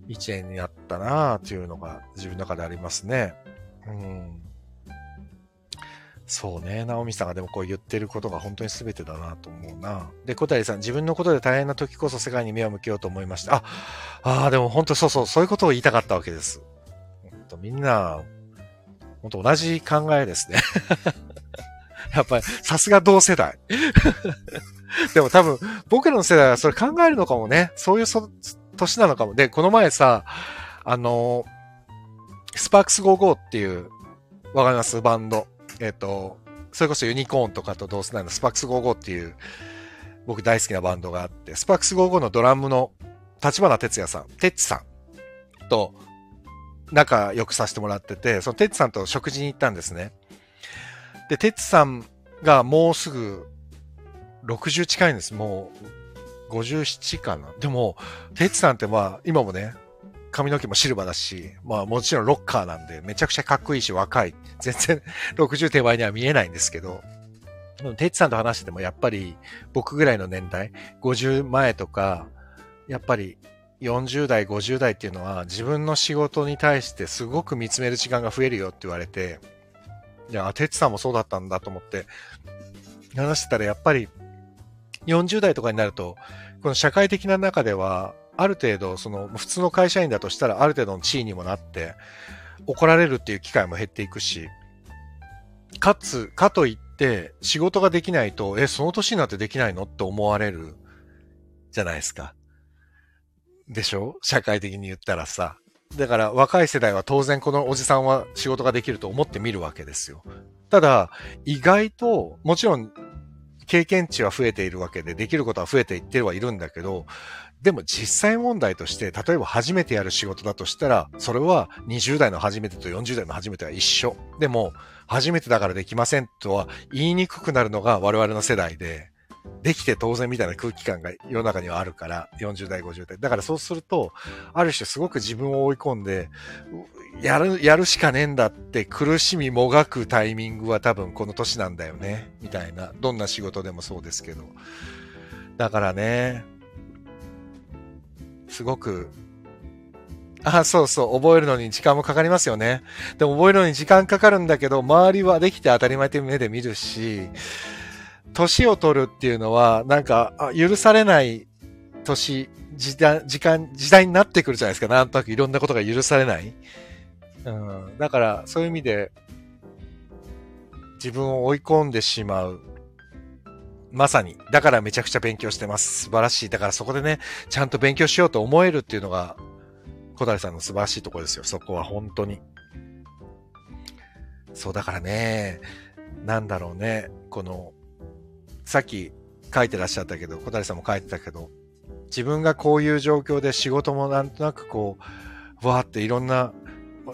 一年になったなっていうのが自分の中でありますね。うん。そうね。ナオミさんがでもこう言ってることが本当に全てだなと思うな。で、小谷さん、自分のことで大変な時こそ世界に目を向けようと思いました。あ、ああ、でも本当そうそう、そういうことを言いたかったわけです。本当みんな、本当同じ考えですね。やっぱり、さすが同世代。でも多分、僕らの世代はそれ考えるのかもね。そういうそ年なのかも。で、この前さ、あの、スパークス55っていう、わかります？バンド。えっ、ー、と、それこそユニコーンとかと同世代のスパークス55っていう、僕大好きなバンドがあって、スパークス55のドラムの立花哲也さん、テッチさんと仲良くさせてもらってて、そのテッチさんと食事に行ったんですね。で、テッチさんがもうすぐ60近いんです。もう57かな。でも、テッチさんってまあ、今もね、髪の毛もシルバーだし、まあもちろんロッカーなんで、めちゃくちゃかっこいいし若い。全然 60手前には見えないんですけど、テッチさんと話しててもやっぱり僕ぐらいの年代、50前とか、やっぱり40代、50代っていうのは自分の仕事に対してすごく見つめる時間が増えるよって言われて、いや、テッチさんもそうだったんだと思って話してたらやっぱり40代とかになると、この社会的な中ではある程度、その、普通の会社員だとしたら、ある程度の地位にもなって、怒られるっていう機会も減っていくし、かつ、かといって、仕事ができないと、え、その年になってできないのって思われるじゃないですか。でしょ？社会的に言ったらさ。だから若い世代は当然このおじさんは仕事ができると思ってみるわけですよ。ただ、意外と、もちろん経験値は増えているわけで、できることは増えていってはいるんだけど、でも実際問題として、例えば初めてやる仕事だとしたら、それは20代の初めてと40代の初めては一緒。でも、初めてだからできませんとは言いにくくなるのが我々の世代で、できて当然みたいな空気感が世の中にはあるから、40代、50代。だからそうすると、ある種すごく自分を追い込んで、やる、やるしかねえんだって苦しみもがくタイミングは多分この年なんだよね。みたいな。どんな仕事でもそうですけど。だからね、すごく、あ、あそうそう、覚えるのに時間もかかりますよね。でも覚えるのに時間かかるんだけど、周りはできて当たり前って目で見るし、年を取るっていうのは、なんか、許されない年、時代、時間、時代になってくるじゃないですか。なんとなくいろんなことが許されない。うん。だから、そういう意味で、自分を追い込んでしまう。まさに。だからめちゃくちゃ勉強してます。素晴らしい。だからそこでね、ちゃんと勉強しようと思えるっていうのが、小谷さんの素晴らしいところですよ。そこは本当に。そう、だからね、なんだろうね、この、さっき書いてらっしゃったけど、小谷さんも書いてたけど、自分がこういう状況で仕事もなんとなくこう、わーっていろんな、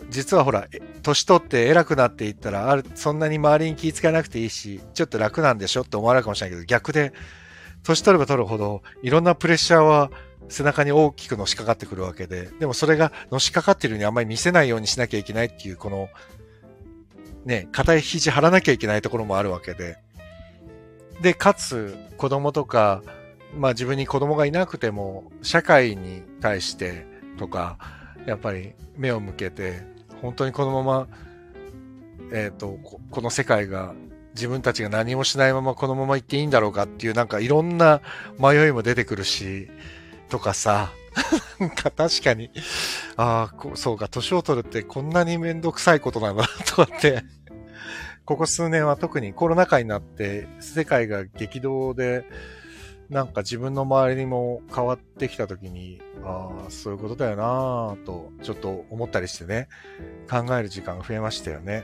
実はほら、年取って偉くなっていったら、ある、そんなに周りに気ぃつかなくていいし、ちょっと楽なんでしょって思われるかもしれないけど、逆で、年取れば取るほど、いろんなプレッシャーは背中に大きくのしかかってくるわけで、でもそれがのしかかってるようにあんまり見せないようにしなきゃいけないっていう、この、ね、硬い肘張らなきゃいけないところもあるわけで、で、かつ、子供とか、まあ自分に子供がいなくても、社会に対してとか、やっぱり目を向けて、本当にこのまま、えっ、ー、とこ、の世界が自分たちが何もしないままこのまま行っていいんだろうかっていうなんかいろんな迷いも出てくるし、とかさ、なんか確かに、ああ、そうか、年を取るってこんなにめんどくさいことなんだとかってここ数年は特にコロナ禍になって世界が激動で、なんか自分の周りにも変わってきた時に、ああ、そういうことだよなぁと、ちょっと思ったりしてね、考える時間が増えましたよね。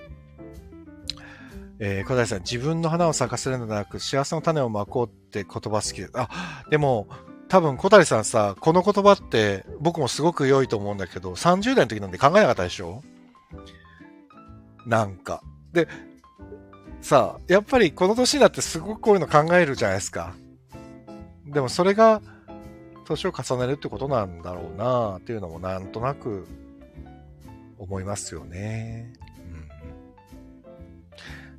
えー、小平さん、自分の花を咲かせるのではなく、幸せの種をまこうって言葉好きであ、でも、多分小谷さんさ、この言葉って僕もすごく良いと思うんだけど、30代の時なんで考えなかったでしょ？なんか。で、さあ、やっぱりこの年になってすごくこういうの考えるじゃないですか。でもそれが、年を重ねるってことなんだろうなっていうのもなんとなく思いますよね。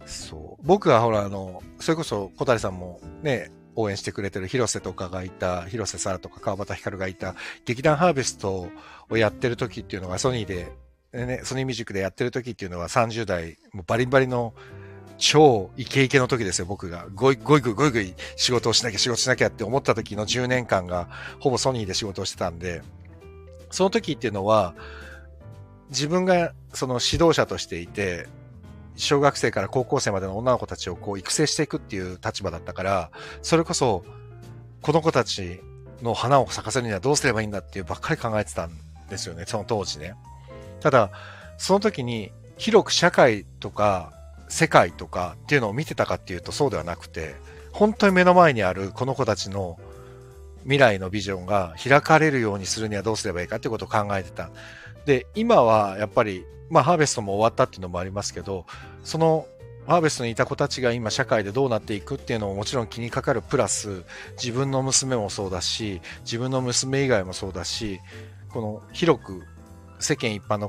うん、そう。僕はほら、あの、それこそ小谷さんもね、応援してくれてる広瀬とかがいた、広瀬沙羅とか川端光がいた、劇団ハーベストをやってる時っていうのがソニーで、ね、ソニーミュージックでやってる時っていうのは30代、もうバリバリの超イケイケの時ですよ、僕が。ごい、ごいごいごいごい仕事をしなきゃ仕事しなきゃって思った時の10年間が、ほぼソニーで仕事をしてたんで、その時っていうのは、自分がその指導者としていて、小学生から高校生までの女の子たちをこう育成していくっていう立場だったから、それこそ、この子たちの花を咲かせるにはどうすればいいんだっていうばっかり考えてたんですよね、その当時ね。ただ、その時に広く社会とか世界とかっていうのを見てたかっていうとそうではなくて、本当に目の前にあるこの子たちの未来のビジョンが開かれるようにするにはどうすればいいかってことを考えてた。で、今はやっぱり、まあハーベストも終わったっていうのもありますけど、そのハーベストにいた子たちが今社会でどうなっていくっていうのももちろん気にかかるプラス、自分の娘もそうだし、自分の娘以外もそうだし、この広く世間一般の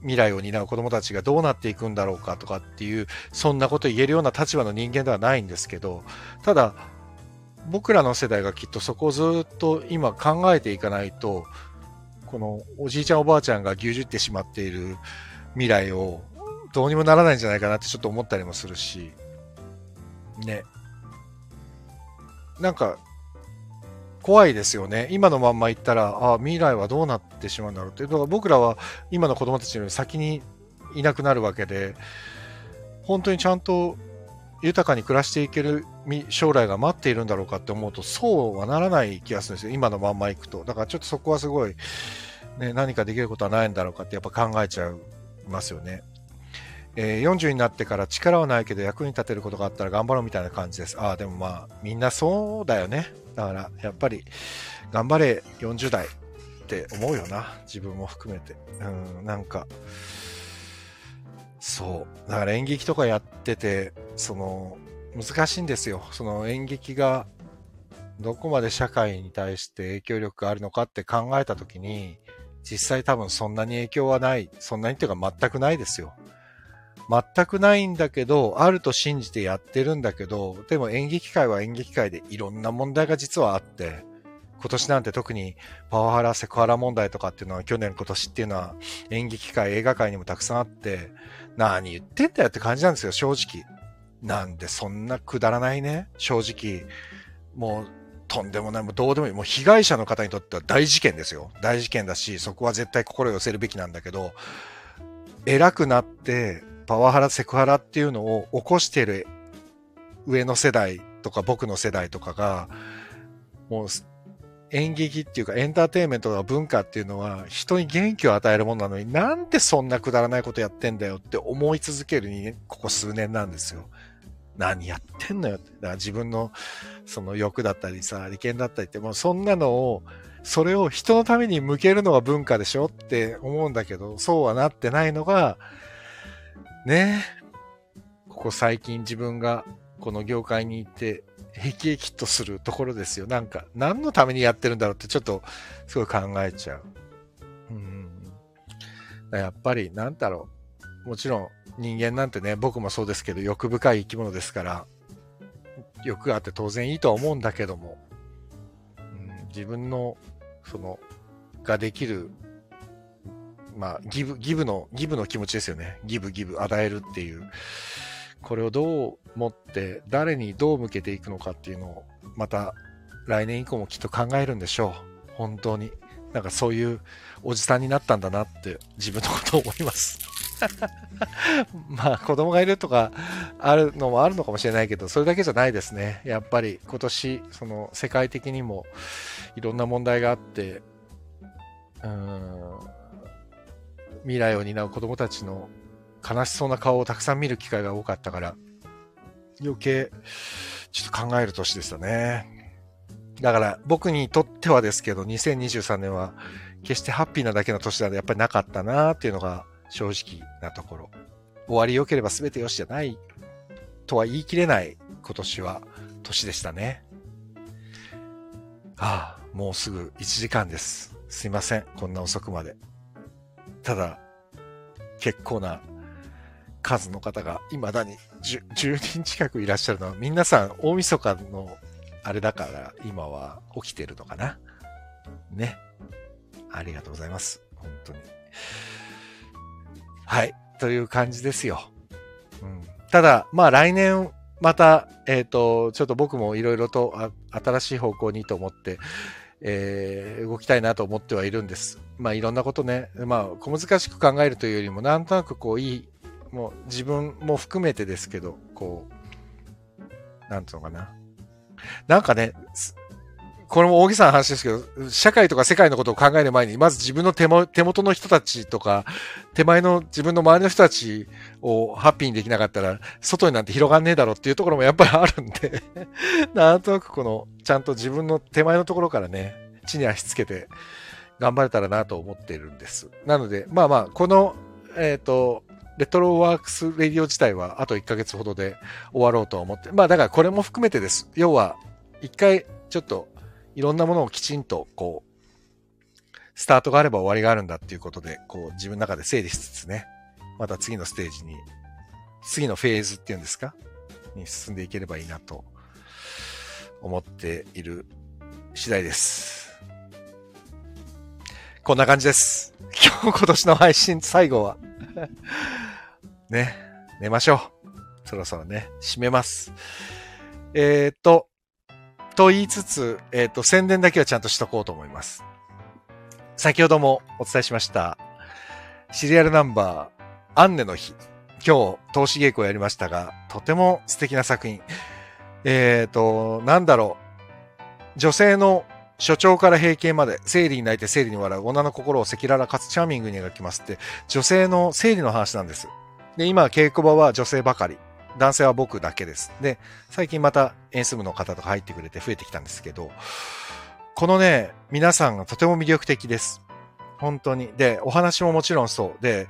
未来を担う子供たちがどうなっていくんだろうかとかっていう、そんなこと言えるような立場の人間ではないんですけど、ただ、僕らの世代がきっとそこをずっと今考えていかないと、このおじいちゃんおばあちゃんが牛耳ってしまっている未来をどうにもならないんじゃないかなってちょっと思ったりもするし、ね。なんか、怖いですよね。今のまんま行ったら、あ、未来はどうなってしまうんだろうって。だから僕らは今の子供たちより先にいなくなるわけで、本当にちゃんと豊かに暮らしていける将来が待っているんだろうかって思うと、そうはならない気がするんですよ。今のまんま行くと。だからちょっとそこはすごい、ね、何かできることはないんだろうかってやっぱ考えちゃいますよね。えー、40になってから力はないけど役に立てることがあったら頑張ろうみたいな感じです。ああ、でもまあ、みんなそうだよね。だから、やっぱり、頑張れ40代って思うよな。自分も含めて。うん、なんか、そう。だから演劇とかやってて、その、難しいんですよ。その演劇がどこまで社会に対して影響力があるのかって考えたときに、実際多分そんなに影響はない。そんなにっていうか全くないですよ。全くないんだけど、あると信じてやってるんだけど、でも演劇界は演劇界でいろんな問題が実はあって、今年なんて特にパワハラ、セクハラ問題とかっていうのは去年今年っていうのは演劇界、映画界にもたくさんあって、何言ってんだよって感じなんですよ、正直。なんでそんなくだらないね、正直。もうとんでもない、もうどうでもいい。もう被害者の方にとっては大事件ですよ。大事件だし、そこは絶対心寄せるべきなんだけど、偉くなってパワハラ、セクハラっていうのを起こしてる上の世代とか僕の世代とかが、もう演劇っていうかエンターテインメントとか文化っていうのは人に元気を与えるものなのになんでそんなくだらないことやってんだよって思い続けるにここ数年なんですよ。何やってんのよって。だから自分のその欲だったりさ、利権だったりってもうそんなのをそれを人のために向けるのが文化でしょって思うんだけど、そうはなってないのがねここ最近自分がこの業界に行ってへきへきとするところですよ。なんか、何のためにやってるんだろうってちょっとすごい考えちゃう。うん。やっぱり、なんだろう。もちろん人間なんてね、僕もそうですけど欲深い生き物ですから、欲があって当然いいとは思うんだけども、うん、自分の、その、ができるまあ、ギブ、ギブの、ギブの気持ちですよね。ギブ、ギブ、与えるっていう。これをどう持って、誰にどう向けていくのかっていうのを、また来年以降もきっと考えるんでしょう。本当に。なんかそういうおじさんになったんだなって自分のことを思います。まあ子供がいるとかあるのもあるのかもしれないけど、それだけじゃないですね。やっぱり今年、その世界的にもいろんな問題があって、うん、未来を担う子供たちの悲しそうな顔をたくさん見る機会が多かったから、余計、ちょっと考える年でしたね。だから僕にとってはですけど、2023年は決してハッピーなだけの年なんでやっぱりなかったなーっていうのが正直なところ。終わり良ければ全て良しじゃないとは言い切れない今年は年でしたね。ああ、もうすぐ1時間です。すいません。こんな遅くまで。ただ、結構な数の方が未だに 10, 10人近くいらっしゃるのは、皆さん大晦日のあれだから今は起きてるのかな？ね。ありがとうございます。本当に。はい。という感じですよ。うん、ただ、まあ来年また、えっ、ー、と、ちょっと僕もいろいろと新しい方向にと思って、えー、動きたいなと思ってはいるんです。まあいろんなことね、まあ小難しく考えるというよりも、なんとなくこういい、もう自分も含めてですけど、こう、なんつうのかな。なんかね、これも大げさな話ですけど、社会とか世界のことを考える前に、まず自分の手も手元の人たちとか、手前の自分の周りの人たちをハッピーにできなかったら、外になんて広がんねえだろうっていうところもやっぱりあるんで なんとなくこの、ちゃんと自分の手前のところからね、地に足つけて頑張れたらなと思っているんです。なので、まあまあ、この、えっ、ー、と、レトロワークスレディオ自体はあと1ヶ月ほどで終わろうと思って、まあだからこれも含めてです。要は、一回ちょっといろんなものをきちんと、こう、スタートがあれば終わりがあるんだっていうことで、こう、自分の中で整理しつつね、また次のステージに、次のフェーズっていうんですか？に進んでいければいいなと思っている次第です。こんな感じです。今日今年の配信最後は ね、寝ましょう。そろそろね、閉めます。えー、っと、と言いつつ、えっ、と、宣伝だけはちゃんとしとこうと思います。先ほどもお伝えしました、シリアルナンバー、アンネの日。今日、投資稽古をやりましたが、とても素敵な作品。えっ、ー、と、なんだろう。女性の所長から閉経まで、生理に泣いて生理に笑う、女の心を赤裸々かつチャーミングに描きますって、女性の生理の話なんです。で、今、稽古場は女性ばかり。男性は僕だけです。で、最近また演出部の方とか入ってくれて増えてきたんですけど、このね、皆さんがとても魅力的です。本当に。で、お話ももちろんそう。で、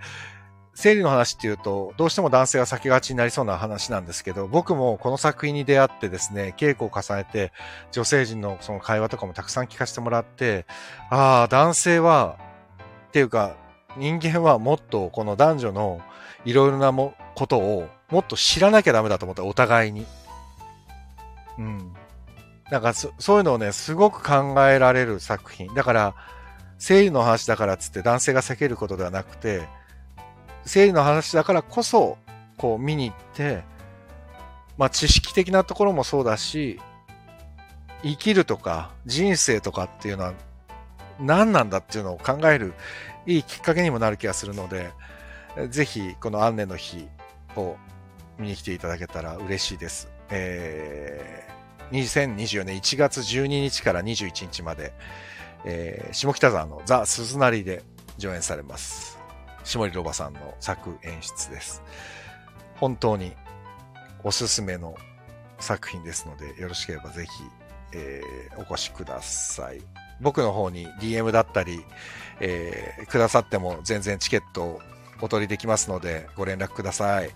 生理の話っていうと、どうしても男性は避けがちになりそうな話なんですけど、僕もこの作品に出会ってですね、稽古を重ねて、女性陣のその会話とかもたくさん聞かせてもらって、ああ、男性は、っていうか、人間はもっとこの男女のいろいろなもことをもっと知らなきゃダメだと思った、お互いに。うん。なんかそそういうのをね、すごく考えられる作品。だから、生理の話だからっつって男性が避けることではなくて、生理の話だからこそ、こう見に行って、まあ知識的なところもそうだし、生きるとか人生とかっていうのは何なんだっていうのを考えるいいきっかけにもなる気がするので、ぜひこのアンネの日を見に来ていただけたら嬉しいです。えー、2024年1月12日から21日まで、えー下北沢のザ・鈴なりで上演されます。下りロバさんの作演出です。本当におすすめの作品ですので、よろしければぜひ、えーお越しください。僕の方に DM だったり、えーくださっても全然チケットをお取りできますので、ご連絡ください。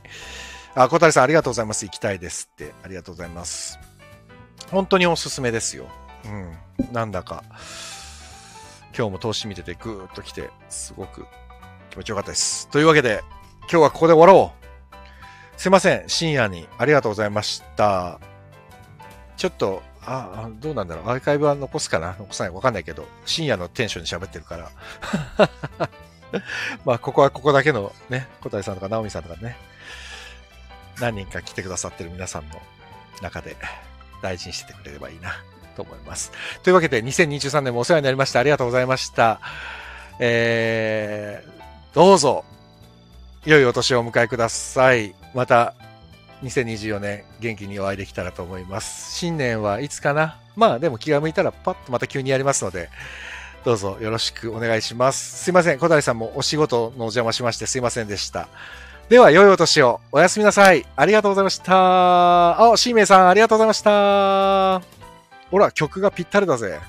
あ、小谷さんありがとうございます。行きたいですって。ありがとうございます。本当におすすめですよ。うん。なんだか、今日も投資見ててぐーっと来て、すごく気持ちよかったです。というわけで、今日はここで終わろう。すいません。深夜にありがとうございました。ちょっと、あ、どうなんだろう。アーカイブは残すかな残さないかわかんないけど、深夜のテンションに喋ってるから。まあ、ここはここだけのね、小谷さんとか直美さんとかね、何人か来てくださってる皆さんの中で大事にしててくれればいいなと思います。というわけで、2023年もお世話になりました。ありがとうございました。えー、どうぞ、良いお年をお迎えください。また、2024年元気にお会いできたらと思います。新年はいつかな？まあでも気が向いたらパッとまた急にやりますので、どうぞよろしくお願いします。すいません。小谷さんもお仕事のお邪魔しましてすいませんでした。では、良いお年を。おやすみなさい。ありがとうございました。あ、シーメイさん、ありがとうございました。ほら、曲がぴったりだぜ。